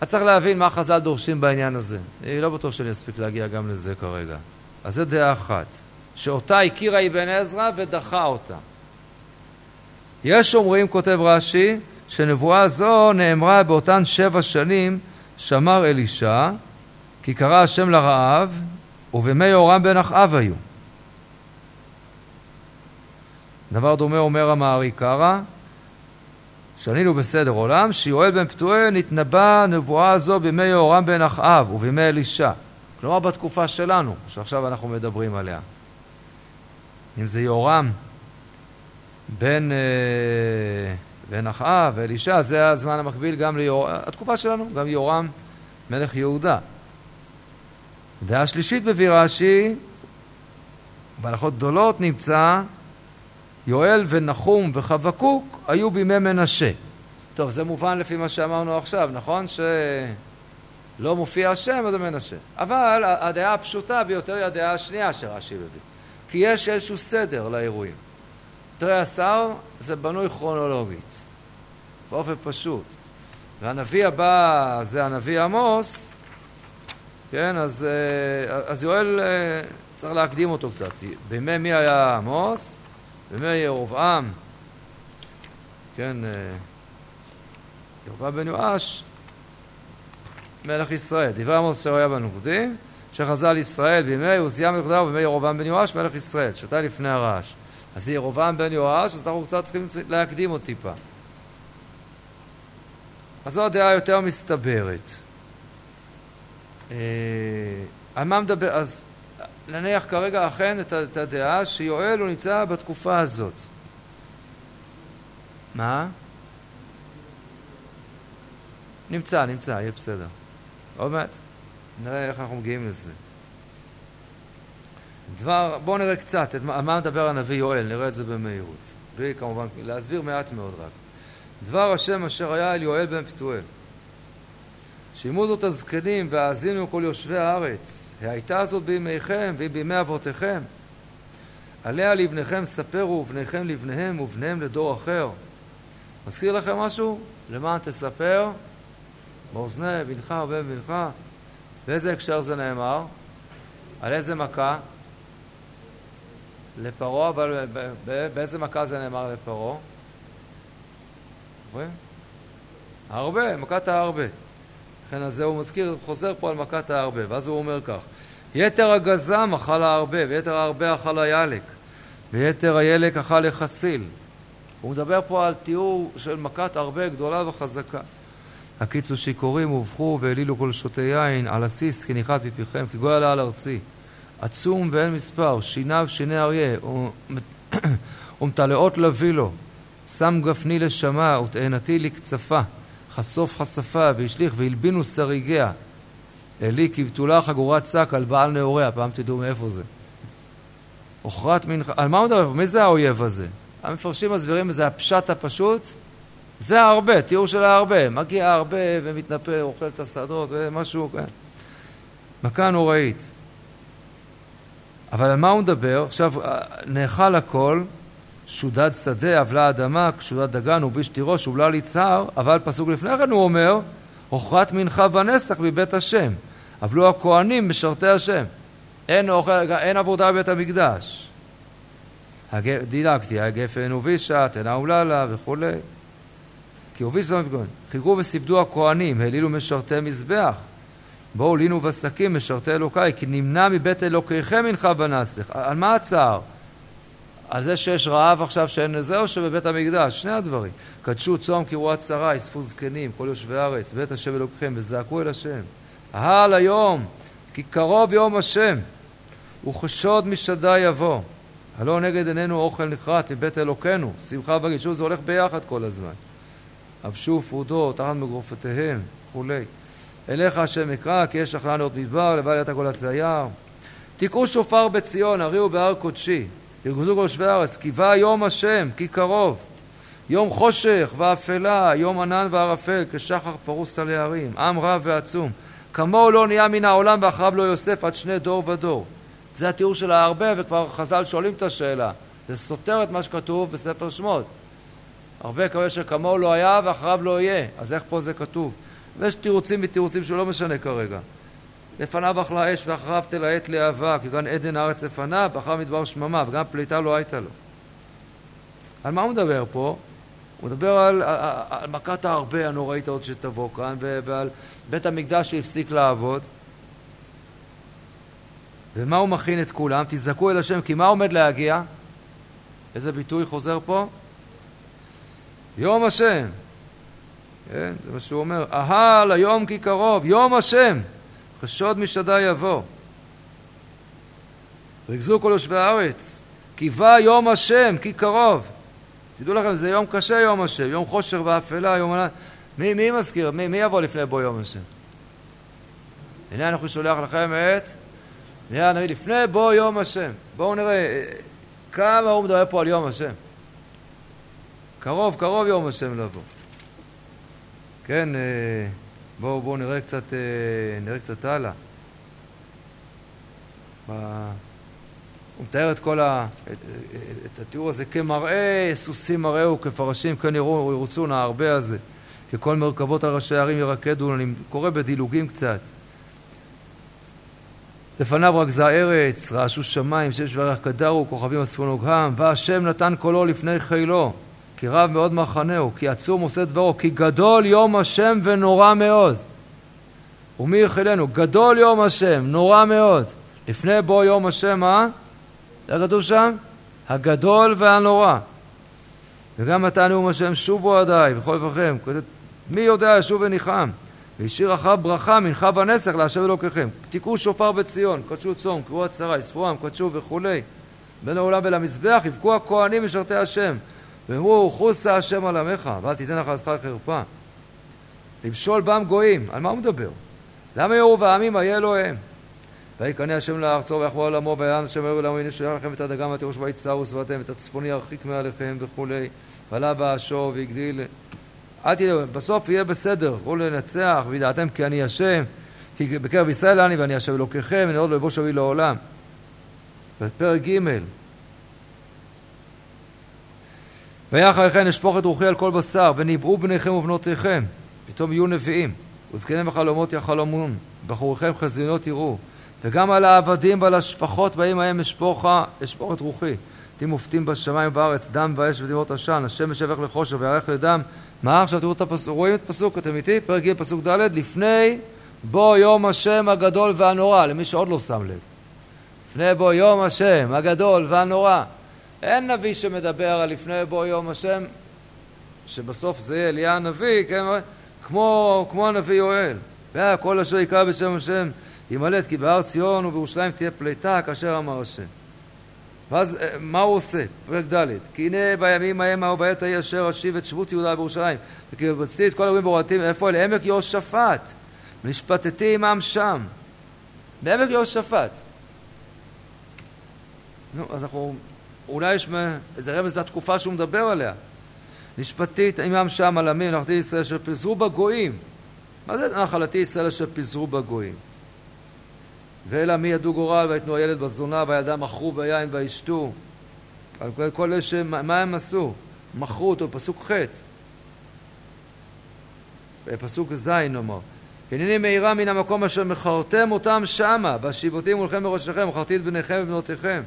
אז צריך להבין מה חז"ל דורשים בעניין הזה. אני לא בטוח שאני אספיק להגיע גם לזה כרגע. אז זו דעה אחת, שאותה הכירה אבן עזרא ודחה אותה. יש אומרים, כותב רש"י, שנבואה זו נאמרה באותן שבע שנים שמר אלישע, כי קרא השם לרעב, ובימי יורם בן אחאב היו. דבר דומה אומר המערי קרא, שנינו בסדר עולם, שיואל בן פתואל נתנבא נבואה זו בימי יהורם בן אחאב ובימי אלישע. כלומר בתקופה שלנו, שעכשיו אנחנו מדברים עליה. אם זה יהורם בן, אה, בן אחאב ואלישע, זה הזמן המקביל גם ליהורם, התקופה שלנו, גם יהורם מלך יהודה. דעה שלישית מביא רש"י, בהלכות גדולות נמצא יואל ונחום וחבקוק היו בימי מנשה. טוב, זה מובן לפי מה שאמרנו עכשיו, נכון? שלא מופיע השם, אז זה מנשה. אבל הדעה הפשוטה ביותר היא הדעה השנייה שרש"י מביא. כי יש איזשהו סדר לאירועים. תרי עשר זה בנוי כרונולוגית, באופן פשוט. והנביא הבא זה הנביא עמוס, כן, אז, אה, אז יואל אה, צריך להקדים אותו קצת. בימי מי היה עמוס? בימי ירבעם, כן, אה, ירבעם בן יואש, מלך ישראל. דברי עמוס אשר היה בנוגדי, שחזה על ישראל בימי עוזיה מלך ובימי ירבעם בן יואש מלך ישראל, שתה לפני הרעש. אז זה ירבעם בן יואש, אז אנחנו קצת צריכים להקדים עוד טיפה. אז זו הדעה היותר מסתברת. אה, על מה מדבר? אז נניח כרגע אכן את הדעה שיואל הוא נמצא בתקופה הזאת. מה? נמצא, נמצא, יהיה בסדר. עוד מעט. נראה איך אנחנו מגיעים לזה. דבר, בואו נראה קצת את מה, מה מדבר הנביא יואל, נראה את זה במהירות. בלי כמובן, להסביר מעט מאוד רק. דבר השם אשר היה אל יואל בן פתואל. שימו זאת הזקנים והאזינו כל יושבי הארץ. הייתה זאת בימיכם והיא בימי אבותיכם. עליה לבניכם ספרו ובניכם לבניהם ובניהם לדור אחר. מזכיר לכם משהו? למען תספר באוזני בנך ובן בנך. באיזה הקשר זה נאמר? על איזה מכה? לפרעה, אבל באיזה מכה זה נאמר לפרעה? הרבה, מכת ההרבה. לכן על זה הוא מזכיר, חוזר פה על מכת ההרבה, ואז הוא אומר כך: יתר הגזם אכל ההרבה, ויתר ההרבה אכל הילק, ויתר הילק אכל החסיל. הוא מדבר פה על תיאור של מכת הרבה גדולה וחזקה. הקיצו שיכורים ובכו והעלילו כל שותי יין על הסיס כי ניחת מפיכם כי גוי עלה על ארצי. עצום ואין מספר, שיניו שיני אריה <coughs> ומטלאות לביא לו. שם גפני לשמה ותאנתי לקצפה. חשוף חשפה והשליך והלבינו שריגיה. אלי כבתולה חגורת שק על בעל נעוריה, פעם תדעו מאיפה זה. אוכרת מנחה, על מה הוא מדבר? מי זה האויב הזה? המפרשים מסבירים, זה הפשט הפשוט, זה ההרבה, תיאור של ההרבה. מגיע ההרבה ומתנפל, אוכל את השדות ומשהו, כן. מכה נוראית. אבל על מה הוא מדבר? עכשיו, נאכל הכל, שודד שדה, אבלה אדמה, שודד דגן וביש תירוש, ובלל יצהר, אבל פסוק לפני כן הוא אומר, אוכרת מנחה ונסח מבית השם. אבלו הכהנים משרתי השם. אין, אוכל, אין עבודה בבית המקדש. דילגתי, הגפן ובישה, תנה וללה וכולי. כי הוביל זאת מתגונן. חיכו וסיפדו הכהנים, העלילו משרתי מזבח. בואו לינו בשקים משרתי אלוקיי, כי נמנע מבית אלוקיכם מנחה ונסך. על מה הצער? על זה שיש רעב עכשיו שאין לזה, או שבבית המקדש? שני הדברים. קדשו צום קראו צרה, אספו זקנים, כל יושבי הארץ, בית השם אלוקיכם, וזעקו אל השם. אהל היום, כי קרוב יום השם, וכשוד משדי יבוא. הלא נגד עינינו אוכל נחרט מבית אלוקינו, שמחה וגישות, זה הולך ביחד כל הזמן. אבשו פרודו תחת מגרופותיהם, וכולי. אליך השם אקרא, כי יש לך לנו מדבר, לבל יתה כל הצייר. תקעו שופר בציון, הריעו בהר קודשי. ירגזו כל יושבי הארץ, כי בא יום השם, כי קרוב. יום חושך ואפלה, יום ענן וערפל, כשחר פרוס על הערים, עם רב ועצום. כמוהו לא נהיה מן העולם ואחריו לא יוסף עד שני דור ודור. זה התיאור של ההרבה, וכבר חז"ל שואלים את השאלה. זה סותר את מה שכתוב בספר שמות. הרבה כאלה שכמוהו לא היה ואחריו לא יהיה. אז איך פה זה כתוב? ויש תירוצים ותירוצים שהוא לא משנה כרגע. לפניו אכלה אש ואחריו תלהט להבה, כי גם עדן הארץ לפניו, ואחריו מדבר שממה, וגם פליטה לא הייתה לו. על מה הוא מדבר פה? הוא מדבר על, על, על מכת ההרבה הנוראית עוד שתבוא כאן, ועל בית המקדש שהפסיק לעבוד. ומה הוא מכין את כולם? תזעקו אל השם, כי מה עומד להגיע? איזה ביטוי חוזר פה? יום השם. כן, זה מה שהוא אומר. אהל היום כי קרוב, יום השם. חשוד משדי יבוא. ריכזו כל יושבי הארץ, כי בא יום השם, כי קרוב. תדעו לכם, זה יום קשה יום השם, יום חושר ואפלה, יום... מי, מי מזכיר? מי, מי יבוא לפני בוא יום השם? הנה אנחנו שולח לכם את... נראה הנביא לפני בוא יום השם. בואו נראה כמה הוא מדבר פה על יום השם. קרוב, קרוב יום השם לבוא. כן, אה, בואו בוא נראה קצת, אה, נראה קצת הלאה. הוא מתאר את כל ה... את, את התיאור הזה כמראה סוסים מראהו, כפרשים כן יראו, ירוצו הרבה הזה. ככל מרכבות על ראשי הערים ירקדו, אני קורא בדילוגים קצת. לפניו רכזה ארץ, רעשו שמיים, שם שברך קדרו, כוכבים אספו נוגהם, והשם נתן קולו לפני חילו, כי רב מאוד מחנהו, כי עצום עושה דברו, כי גדול יום השם ונורא מאוד. ומי יחילנו? גדול יום השם, נורא מאוד. לפני בוא יום השם, מה? זה כתוב שם? הגדול והנורא. וגם אתה נאום השם שובו עדיי, בכל אברכם. מי יודע ישוב וניחם. והשאיר אחריו ברכה, מנחה ונסך להשם אלוקיכם. תקעו שופר בציון, קדשו צום, קראו הצהרה, עם, קדשו וכולי. בין העולם ולמזבח יבכו הכהנים משרתי השם. ואמרו, חוסה השם על עמך, ואל תיתן נחלתך לחרפה. למשול בם גויים, על מה הוא מדבר? למה יראו בעמים איה אלוהיהם? ויקנא השם לארצו ויחבור עולמו ויען השם אוהב עולמו הנה שולח לכם את הדגם ותירוש ויצרו שבעתם את הצפוני ירחיק מעליכם וכולי ועלה באשור והגדיל אל תדאגו, בסוף יהיה בסדר, בואו לנצח, וידעתם כי אני השם, כי בקרב ישראל אני ואני השם אלוקיכם, ואני עוד לא אבוש אבי לעולם. בפרק ג' ויחר כן אשפוך את רוחי על כל בשר, וניבאו בניכם ובנותיכם, פתאום יהיו נביאים, וזקנים בחלומות יחלומון, בחוריכם חזיונות יראו, וגם על העבדים ועל השפחות באים ההם אשפוך, אשפוך את רוחי. תהיו מופתים בשמיים ובארץ, דם ואש ודמעות עשן, השמש יברך לחושר ויערך לדם, מה עכשיו תראו את הפסוק, רואים את פסוק, אתם איתי? פרק ג' פסוק ד', לפני בוא יום השם הגדול והנורא, למי שעוד לא שם לב. לפני בוא יום השם הגדול והנורא. אין נביא שמדבר על לפני בוא יום השם, שבסוף זה יהיה אליה הנביא, כן, כמו, כמו הנביא יואל. כל אשר יקרא בשם השם ימלט כי בהר ציון ובירושלים תהיה פליטה כאשר אמר השם. ואז אה, מה הוא עושה? פרק ד' כי הנה בימים ההם ובעת ההיא אשר אשיב את שבות יהודה בירושלים וכי בצתי את כל האירועים והורדתים איפה אל עמק יהושפט ונשפטתי עמם שם, בעמק יהושפט. נו, אז אנחנו, אולי יש איזה רמז לתקופה שהוא מדבר עליה. נשפטית עמם שם על עמים, נחלתי ישראל אשר פיזרו בגויים. מה זה נחלתי ישראל אשר פיזרו בגויים? ואל עמי ידעו גורל ויתנו הילד בזונה והילדה מכרו ביין וישתו. על כל אלה שמה הם עשו? מכרו אותו, פסוק ח'. פסוק ז' נאמר. הנני מאירה מן המקום אשר מכרתם אותם שמה, והשיבותי מולכם בראשיכם, מכרתי את בניכם ובנותיכם.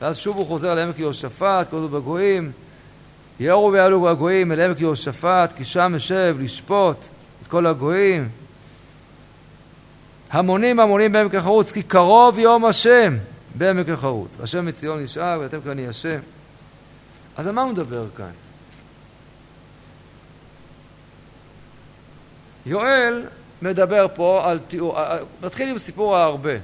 ואז שוב הוא חוזר לעמק יהושפט, כל בגויים. יאורו ויעלו הגויים אל עמק יהושפט, כי שם אשב לשפוט את כל הגויים. המונים המונים בעמק החרוץ, כי קרוב יום השם בעמק החרוץ. השם מציון נשאר, ואתם כאן יהיה השם. אז על מה הוא מדבר כאן? יואל מדבר פה על תיאור, נתחיל עם סיפור ההרבה.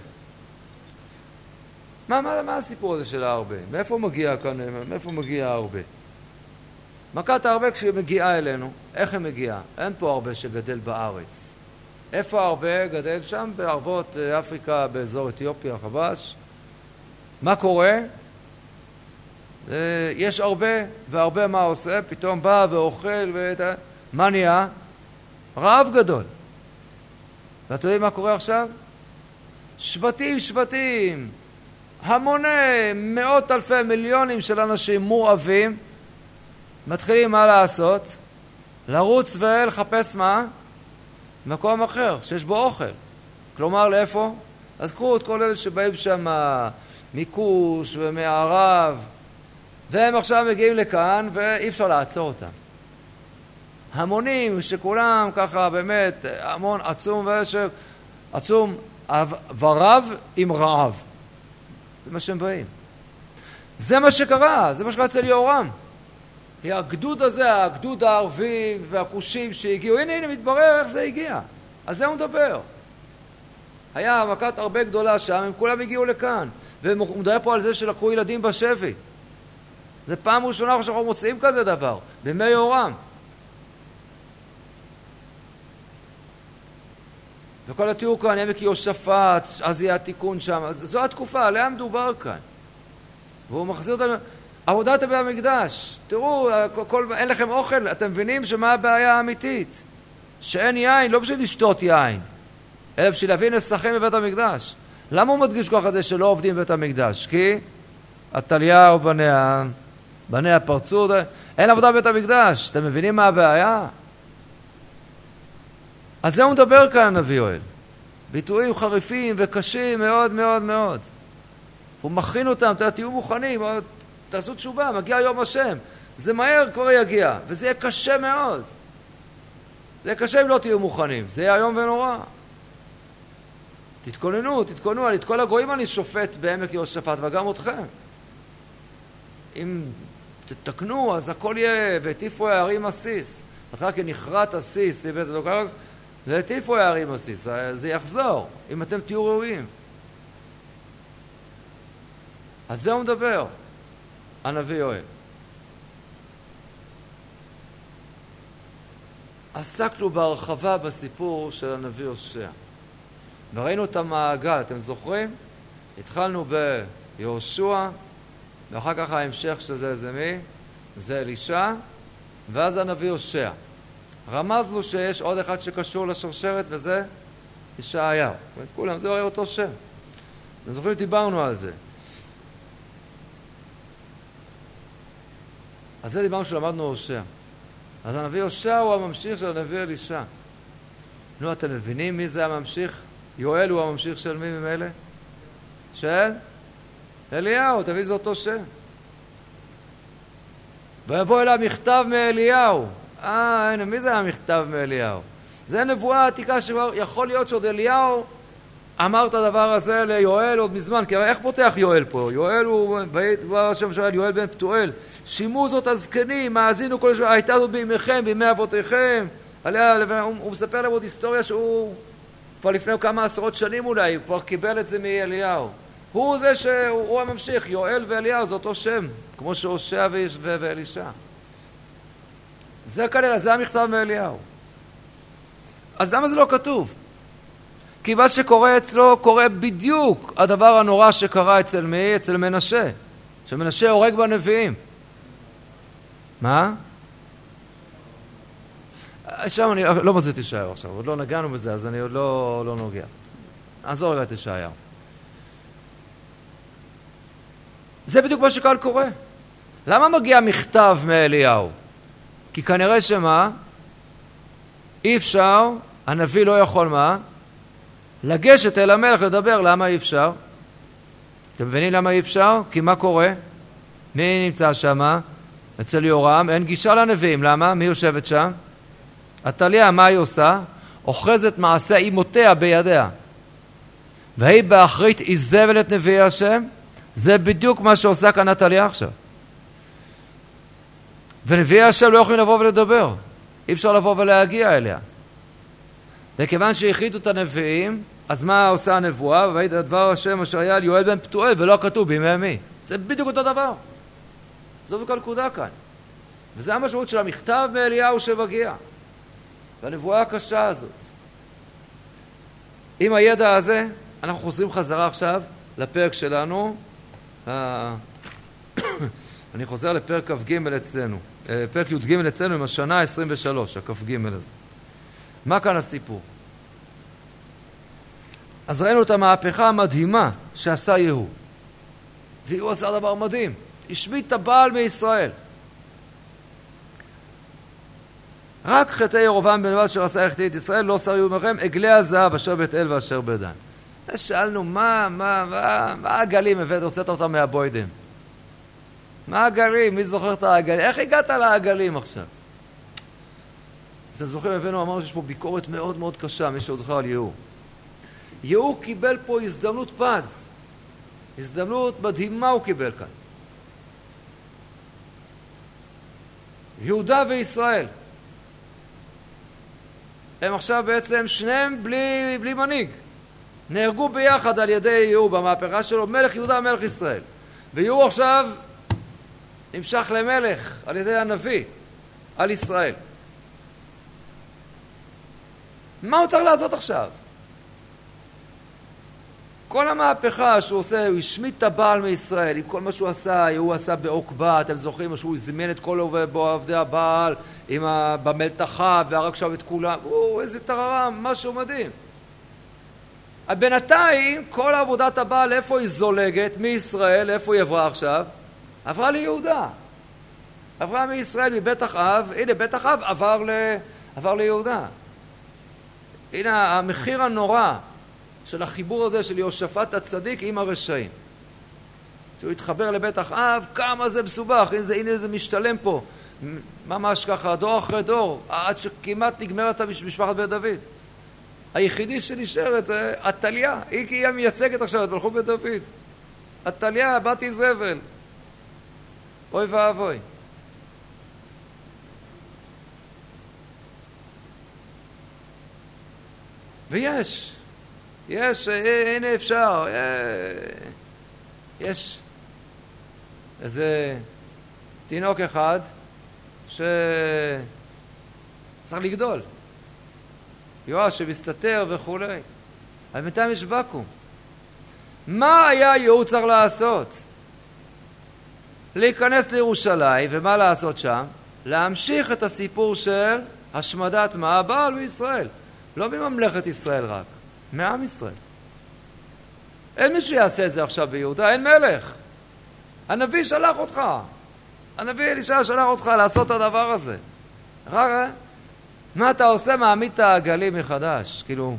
מה, מה, מה הסיפור הזה של ההרבה? מאיפה מגיע כאן, מאיפה מגיע ההרבה? מכת ההרבה כשהיא מגיעה אלינו, איך היא מגיעה? אין פה הרבה שגדל בארץ. איפה ההרבה גדל? שם בערבות אה, אפריקה, באזור אתיופיה, חבש. מה קורה? אה, יש הרבה, והרבה מה עושה? פתאום בא ואוכל, ואת... מה נהיה? רעב גדול. ואתם יודעים מה קורה עכשיו? שבטים, שבטים, המוני, מאות אלפי מיליונים של אנשים מורעבים, מתחילים מה לעשות? לרוץ ולחפש מה? מקום אחר, שיש בו אוכל. כלומר, לאיפה? אז קחו את כל אלה שבאים שם מכוש ומערב, והם עכשיו מגיעים לכאן ואי אפשר לעצור אותם. המונים שכולם ככה באמת המון עצום וישר, עצום ורב עם רעב. זה מה שהם באים. זה מה שקרה, זה מה שקרה אצל יהורם. הגדוד הזה, הגדוד הערבי והכושים שהגיעו, הנה הנה מתברר איך זה הגיע. על זה הוא מדבר. היה מכת הרבה גדולה שם, הם כולם הגיעו לכאן. והוא מדבר פה על זה שלקחו ילדים בשבי. זה פעם ראשונה שאנחנו מוצאים כזה דבר, בימי יהורם. וכל התיאור כאן, עמק יהושפט, אז יהיה התיקון שם, זו התקופה, עליה מדובר כאן. והוא מחזיר אותם, עבודת בית המקדש, תראו, כל, כל, אין לכם אוכל, אתם מבינים שמה הבעיה האמיתית? שאין יין, לא בשביל לשתות יין, אלא בשביל להביא נסכים בבית המקדש. למה הוא מדגיש ככה זה שלא עובדים בבית המקדש? כי עתליה ובניה, בניה פרצו, אין עבודה בבית המקדש, אתם מבינים מה הבעיה? על זה הוא מדבר כאן הנביא יואל. ביטויים חריפים וקשים מאוד מאוד מאוד. הוא מכין אותם, תהיו מוכנים, תעשו תשובה, מגיע יום השם. זה מהר כבר יגיע, וזה יהיה קשה מאוד. זה יהיה קשה אם לא תהיו מוכנים, זה יהיה איום ונורא. תתכוננו, תתכוננו, את כל הגויים אני שופט בעמק יהושפט, וגם אתכם. אם תתקנו, אז הכל יהיה, והטיפו הערים עסיס. בהתחלה נכרת עסיס, הבאת אותו ככה, והטיפו הערים עסיס, זה יחזור, אם אתם תהיו ראויים. אז זה הוא מדבר. הנביא יואל. עסקנו בהרחבה בסיפור של הנביא הושע. וראינו את המעגל, אתם זוכרים? התחלנו ביהושע, ואחר כך ההמשך של זה זה מי? זה אלישע, ואז הנביא הושע. רמזנו שיש עוד אחד שקשור לשרשרת וזה ישעיהו. כולם, זה הרי אותו שם. אתם זוכרים? דיברנו על זה. אז זה דיברנו שלמדנו הושע. אז הנביא הושע הוא הממשיך של הנביא אלישע. נו, אתם מבינים מי זה הממשיך? יואל הוא הממשיך של מי ממילא? של? אליהו, תביא זה אותו שם. ויבוא אליו מכתב מאליהו. אה, הנה, מי זה המכתב מאליהו? זה נבואה עתיקה שיכול להיות שעוד אליהו אמר את הדבר הזה ליואל עוד מזמן, כי איך פותח יואל פה? יואל הוא, דבר השם שואל, יואל בן פתואל, שימו זאת הזקנים, האזינו כל השבוע, הייתה זאת בימיכם, בימי אבותיכם, עליה, הוא, הוא מספר להם עוד היסטוריה שהוא כבר לפני כמה עשרות שנים אולי, הוא כבר קיבל את זה מאליהו. הוא זה שהוא הממשיך, יואל ואליהו זה אותו שם, כמו שהושע ואלישע. זה כנראה, זה המכתב מאליהו. אז למה זה לא כתוב? כי מה שקורה אצלו קורה בדיוק הדבר הנורא שקרה אצל מי? אצל מנשה. שמנשה הורג בנביאים. מה? שם אני לא מזיז את ישעיהו עכשיו, עוד לא נגענו בזה, אז אני עוד לא, לא נוגע. עזור רגע את ישעיהו. זה בדיוק מה שכאן קורה. למה מגיע מכתב מאליהו? כי כנראה שמה? אי אפשר, הנביא לא יכול מה? לגשת אל המלך לדבר, למה אי אפשר? אתם מבינים למה אי אפשר? כי מה קורה? מי נמצא שם? אצל יורם אין גישה לנביאים, למה? מי יושבת שם? עתליה, מה היא עושה? אוחזת מעשה אימותיה בידיה. והיא באחרית איזבל את נביאי השם, זה בדיוק מה שעושה כאן עתליה עכשיו. ונביאי השם לא יכולים לבוא ולדבר, אי אפשר לבוא ולהגיע אליה. וכיוון שהחליטו את הנביאים, אז מה עושה הנבואה? והיית דבר השם אשר היה על יואל בן פתואל ולא כתוב בימי מי. זה בדיוק אותו דבר. זו בדיוק הנקודה כאן. וזה המשמעות של המכתב מאליהו שמגיע. והנבואה הקשה הזאת. עם הידע הזה, אנחנו חוזרים חזרה עכשיו לפרק שלנו. <coughs> אני חוזר לפרק כ"ג אצלנו, פרק י"ג אצלנו עם השנה ה-23, הכ"ג הזה. מה כאן הסיפור? אז ראינו את המהפכה המדהימה שעשה יהוא. ויהוא עשה דבר מדהים, השמיט את הבעל מישראל. רק חטאי ירובעם נבט אשר עשה יחטיא את ישראל, לא שר יהיו מכם עגלי הזהב אשר בית אל ואשר בדן. שאלנו, מה, מה, מה, מה הגלים הבאת, הוצאת אותם מהבוידם? מה הגלים? מי זוכר את העגלים? איך הגעת לעגלים עכשיו? אתם זוכרים, הבאנו, אמרנו שיש פה ביקורת מאוד מאוד קשה, מי שעוד זוכר על יהוא. יהוא קיבל פה הזדמנות פז. הזדמנות מדהימה הוא קיבל כאן. יהודה וישראל. הם עכשיו בעצם שניהם בלי, בלי מנהיג. נהרגו ביחד על ידי יהוא במהפכה שלו, מלך יהודה ומלך ישראל. ויהוא עכשיו נמשך למלך על ידי הנביא על ישראל. מה הוא צריך לעשות עכשיו? כל המהפכה שהוא עושה, הוא השמיט את הבעל מישראל עם כל מה שהוא עשה, הוא עשה בעוקבה, אתם זוכרים שהוא הזמין את כל עובדי הבעל ה... במלתחה והרג שם את כולם, הוא איזה טררם, משהו מדהים. בינתיים כל עבודת הבעל, איפה היא זולגת? מישראל, איפה היא עברה עכשיו? עברה ליהודה. עברה מישראל, מבית אחאב, הנה בית אחאב עבר, ל... עבר ליהודה. הנה המחיר הנורא של החיבור הזה של יהושפט הצדיק עם הרשעים. כשהוא התחבר לבית אחאב, כמה זה מסובך, הנה זה, הנה זה משתלם פה. ממש ככה, דור אחרי דור, עד שכמעט נגמרת משפחת בית דוד. היחידי שנשארת זה עתליה, היא, היא המייצגת עכשיו את מלכות בית דוד. עתליה, בת איזבל. אוי ואבוי. ויש, יש, אה, הנה אפשר, אה, יש איזה תינוק אחד שצריך לגדול. יואש שמסתתר וכולי. אבל בינתיים יש ואקום. מה היה יהוא צריך לעשות? להיכנס לירושלים, ומה לעשות שם? להמשיך את הסיפור של השמדת מה? הבעל בישראל. לא מממלכת ישראל רק, מעם ישראל. אין מי שיעשה את זה עכשיו ביהודה, אין מלך. הנביא שלח אותך. הנביא אלישע שלח אותך לעשות את הדבר הזה. רק, מה אתה עושה? מעמיד את העגלים מחדש. כאילו,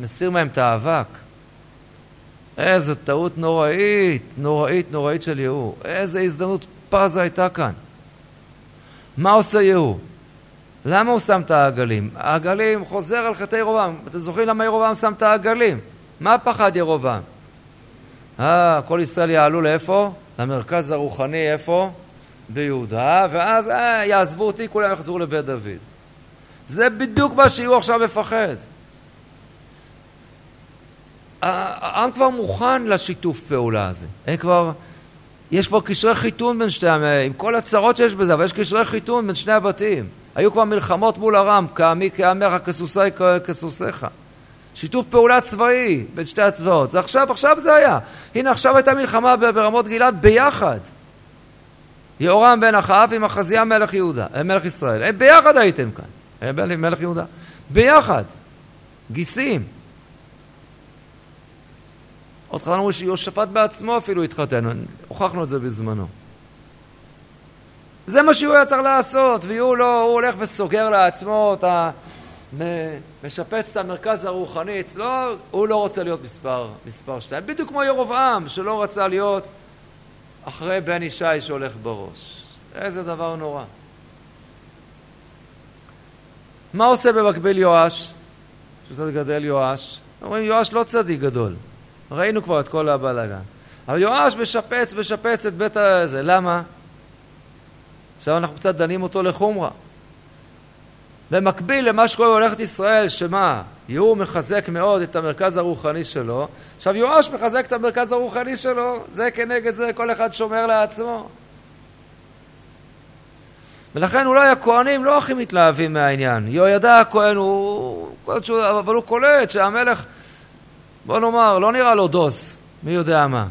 מסיר מהם את האבק. איזה טעות נוראית, נוראית, נוראית של יהוא. איזה הזדמנות פז הייתה כאן. מה עושה יהוא? למה הוא שם את העגלים? העגלים חוזר על חטאי ירובעם. אתם זוכרים למה ירובעם שם את העגלים? מה פחד ירובעם? אה, כל ישראל יעלו לאיפה? למרכז הרוחני, איפה? ביהודה, ואז אה, יעזבו אותי, כולם יחזרו לבית דוד. זה בדיוק מה שיהיו עכשיו מפחד. העם כבר מוכן לשיתוף פעולה הזה. הם כבר, יש כבר קשרי חיתון בין שתי, עם כל הצרות שיש בזה, אבל יש קשרי חיתון בין שני הבתים. היו כבר מלחמות מול ארם, כעמי כעמך, כסוסי כסוסיך. שיתוף פעולה צבאי בין שתי הצבאות. זה עכשיו, עכשיו זה היה. הנה עכשיו הייתה מלחמה ברמות גלעד ביחד. יהורם בן אחאב עם אחזיה מלך יהודה, אה, מלך ישראל. הם ביחד הייתם כאן. אה, מלך יהודה. ביחד. גיסים. עוד אמרו שיהושפט בעצמו אפילו התחתן, הוכחנו את זה בזמנו. זה מה שהוא היה צריך לעשות, והוא לא, הוא הולך וסוגר לעצמו את ה... משפץ את המרכז הרוחני אצלו, הוא לא רוצה להיות מספר, מספר שתיים. בדיוק כמו ירובעם, שלא רצה להיות אחרי בן ישי שהולך בראש. איזה דבר נורא. מה עושה במקביל יואש? שקצת גדל יואש. אומרים, יואש לא צדיק גדול. ראינו כבר את כל הבלאגן. אבל יואש משפץ, משפץ את בית הזה. למה? עכשיו אנחנו קצת דנים אותו לחומרה. במקביל למה שקורה בממלכת ישראל, שמה? יהוא מחזק מאוד את המרכז הרוחני שלו, עכשיו יואש מחזק את המרכז הרוחני שלו, זה כנגד זה כל אחד שומר לעצמו. ולכן אולי הכהנים לא הכי מתלהבים מהעניין. יהוידע הכהן הוא... אבל הוא קולט שהמלך, בוא נאמר, לא נראה לו דוס, מי יודע מה.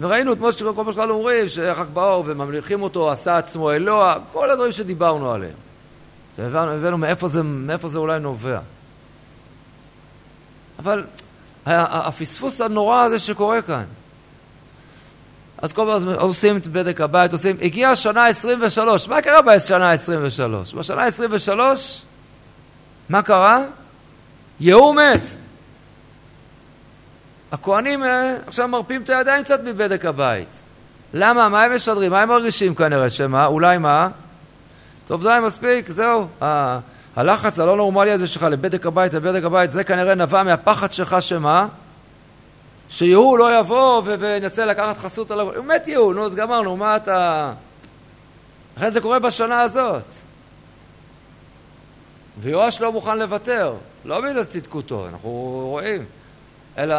וראינו את משה כל פעם אומרים, שאחר כך באו וממליכים אותו, עשה עצמו אלוה, כל הדברים שדיברנו עליהם. הבאנו, הבאנו מאיפה זה, מאיפה זה אולי נובע. אבל הפספוס הנורא הזה שקורה כאן. אז כל פעם עושים את בדק הבית, עושים, הגיעה השנה 23, מה קרה בשנה 23? בשנה 23, מה קרה? יהוא מת. הכוהנים אה, עכשיו מרפים את הידיים קצת מבדק הבית. למה? מה הם משדרים? מה הם מרגישים כנראה? שמה? אולי מה? טוב, די, מספיק, זהו. הלחץ הלא נורמלי הזה שלך לבדק הבית, לבדק הבית, זה כנראה נבע מהפחד שלך שמה? שיהוא לא יבוא וינסה לקחת חסות עליו. הוא מת יהוא, נו, אז גמרנו, מה אתה... לכן זה קורה בשנה הזאת. ויואש לא מוכן לוותר, לא בגלל צדקותו, אנחנו רואים. אלא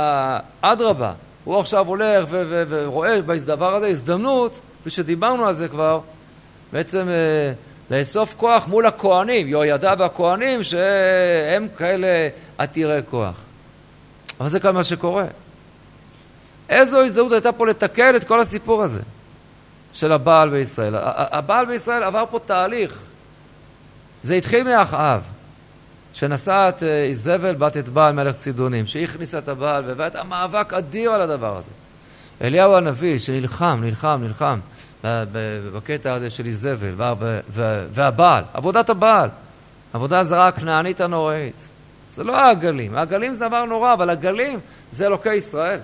אדרבה, הוא עכשיו הולך ורואה בדבר הזה הזדמנות, כפי שדיברנו על זה כבר, בעצם אה, לאסוף כוח מול הכוהנים, יהוידע והכוהנים, שהם כאלה עתירי כוח. אבל זה כאן מה שקורה. איזו הזדמנות הייתה פה לתקן את כל הסיפור הזה של הבעל בישראל. הבעל בישראל עבר פה תהליך. זה התחיל מאחאב. שנשאה את אה, איזבל בת את בעל מלך צידונים, שהיא הכניסה את הבעל והייתה מאבק אדיר על הדבר הזה. אליהו הנביא שנלחם, נלחם, נלחם בקטע הזה של איזבל והבעל, עבודת הבעל, עבודה זרה הכנענית הנוראית. זה לא העגלים, העגלים זה דבר נורא, אבל הגלים זה אלוקי ישראל.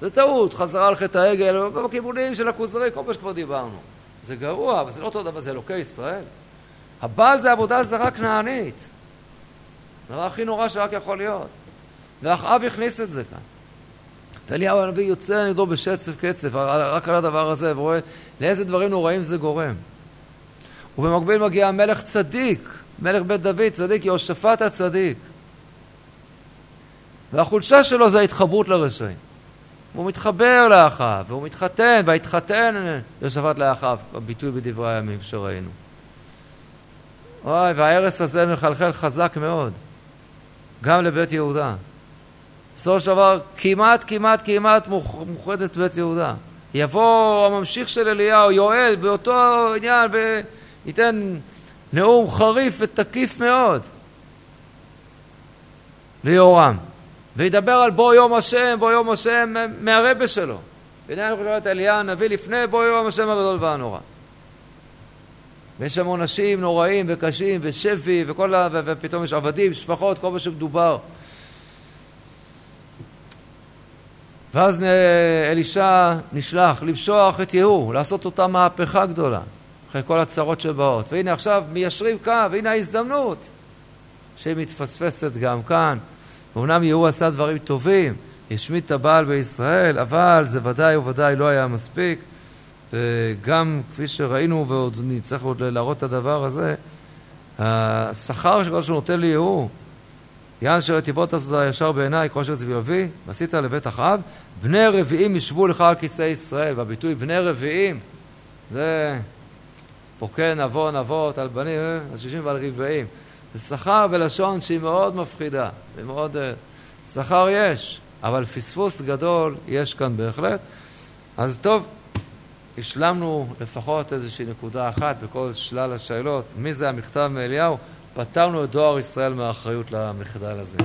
זה טעות, חזרה על חטא העגל, בכיוונים של הכוזרי, כל מה שכבר דיברנו. זה גרוע, אבל זה לא אותו דבר, זה אלוקי ישראל. הבעל זה עבודה זרה כנענית. הדבר הכי נורא שרק יכול להיות. ואחאב הכניס את זה כאן. ואליהו הנביא יוצא נגדו בשצף קצף, רק על הדבר הזה, ורואה לאיזה דברים נוראים זה גורם. ובמקביל מגיע המלך צדיק, מלך בית דוד, צדיק, יהושפט הצדיק. והחולשה שלו זה ההתחברות לרשעים. הוא מתחבר לאחאב, והוא מתחתן, והתחתן יהושפט לאחאב, הביטוי בדברי הימים שראינו. אוי, וההרס הזה מחלחל חזק מאוד, גם לבית יהודה. בסופו של דבר, כמעט, כמעט, כמעט מוחרדת בית יהודה. יבוא הממשיך של אליהו, יואל, באותו עניין, וייתן נאום חריף ותקיף מאוד ליהורם. וידבר על בוא יום השם, בוא יום השם מהרבה שלו. חושב את אליה הנביא לפני בוא יום השם הגדול והנורא. ויש שם עונשים נוראים וקשים ושבי וכל ה... ופתאום יש עבדים, שפחות, כל מה שמדובר. ואז אלישע נשלח למשוח את יהוא, לעשות אותה מהפכה גדולה, אחרי כל הצרות שבאות. והנה עכשיו מיישרים קו, והנה ההזדמנות שהיא מתפספסת גם כאן. ואומנם יהוא עשה דברים טובים, השמיט את הבעל בישראל, אבל זה ודאי וודאי לא היה מספיק. וגם כפי שראינו ועוד נצטרך עוד להראות את הדבר הזה, השכר שכל נותן לי הוא, יען אשר יתיבות עשו הישר בעיניי, כל אשר צבי אבי, ועשית לבית אחאב, בני רביעים ישבו לך על כיסא ישראל, והביטוי בני רביעים זה פוקן עוון אבות על בנים, אה, על שישים ועל רבעים. זה שכר בלשון שהיא מאוד מפחידה, ומאוד... אה, שכר יש, אבל פספוס גדול יש כאן בהחלט. אז טוב, השלמנו לפחות איזושהי נקודה אחת בכל שלל השאלות. מי זה המכתב מאליהו? פטרנו את דואר ישראל מהאחריות למחדל הזה.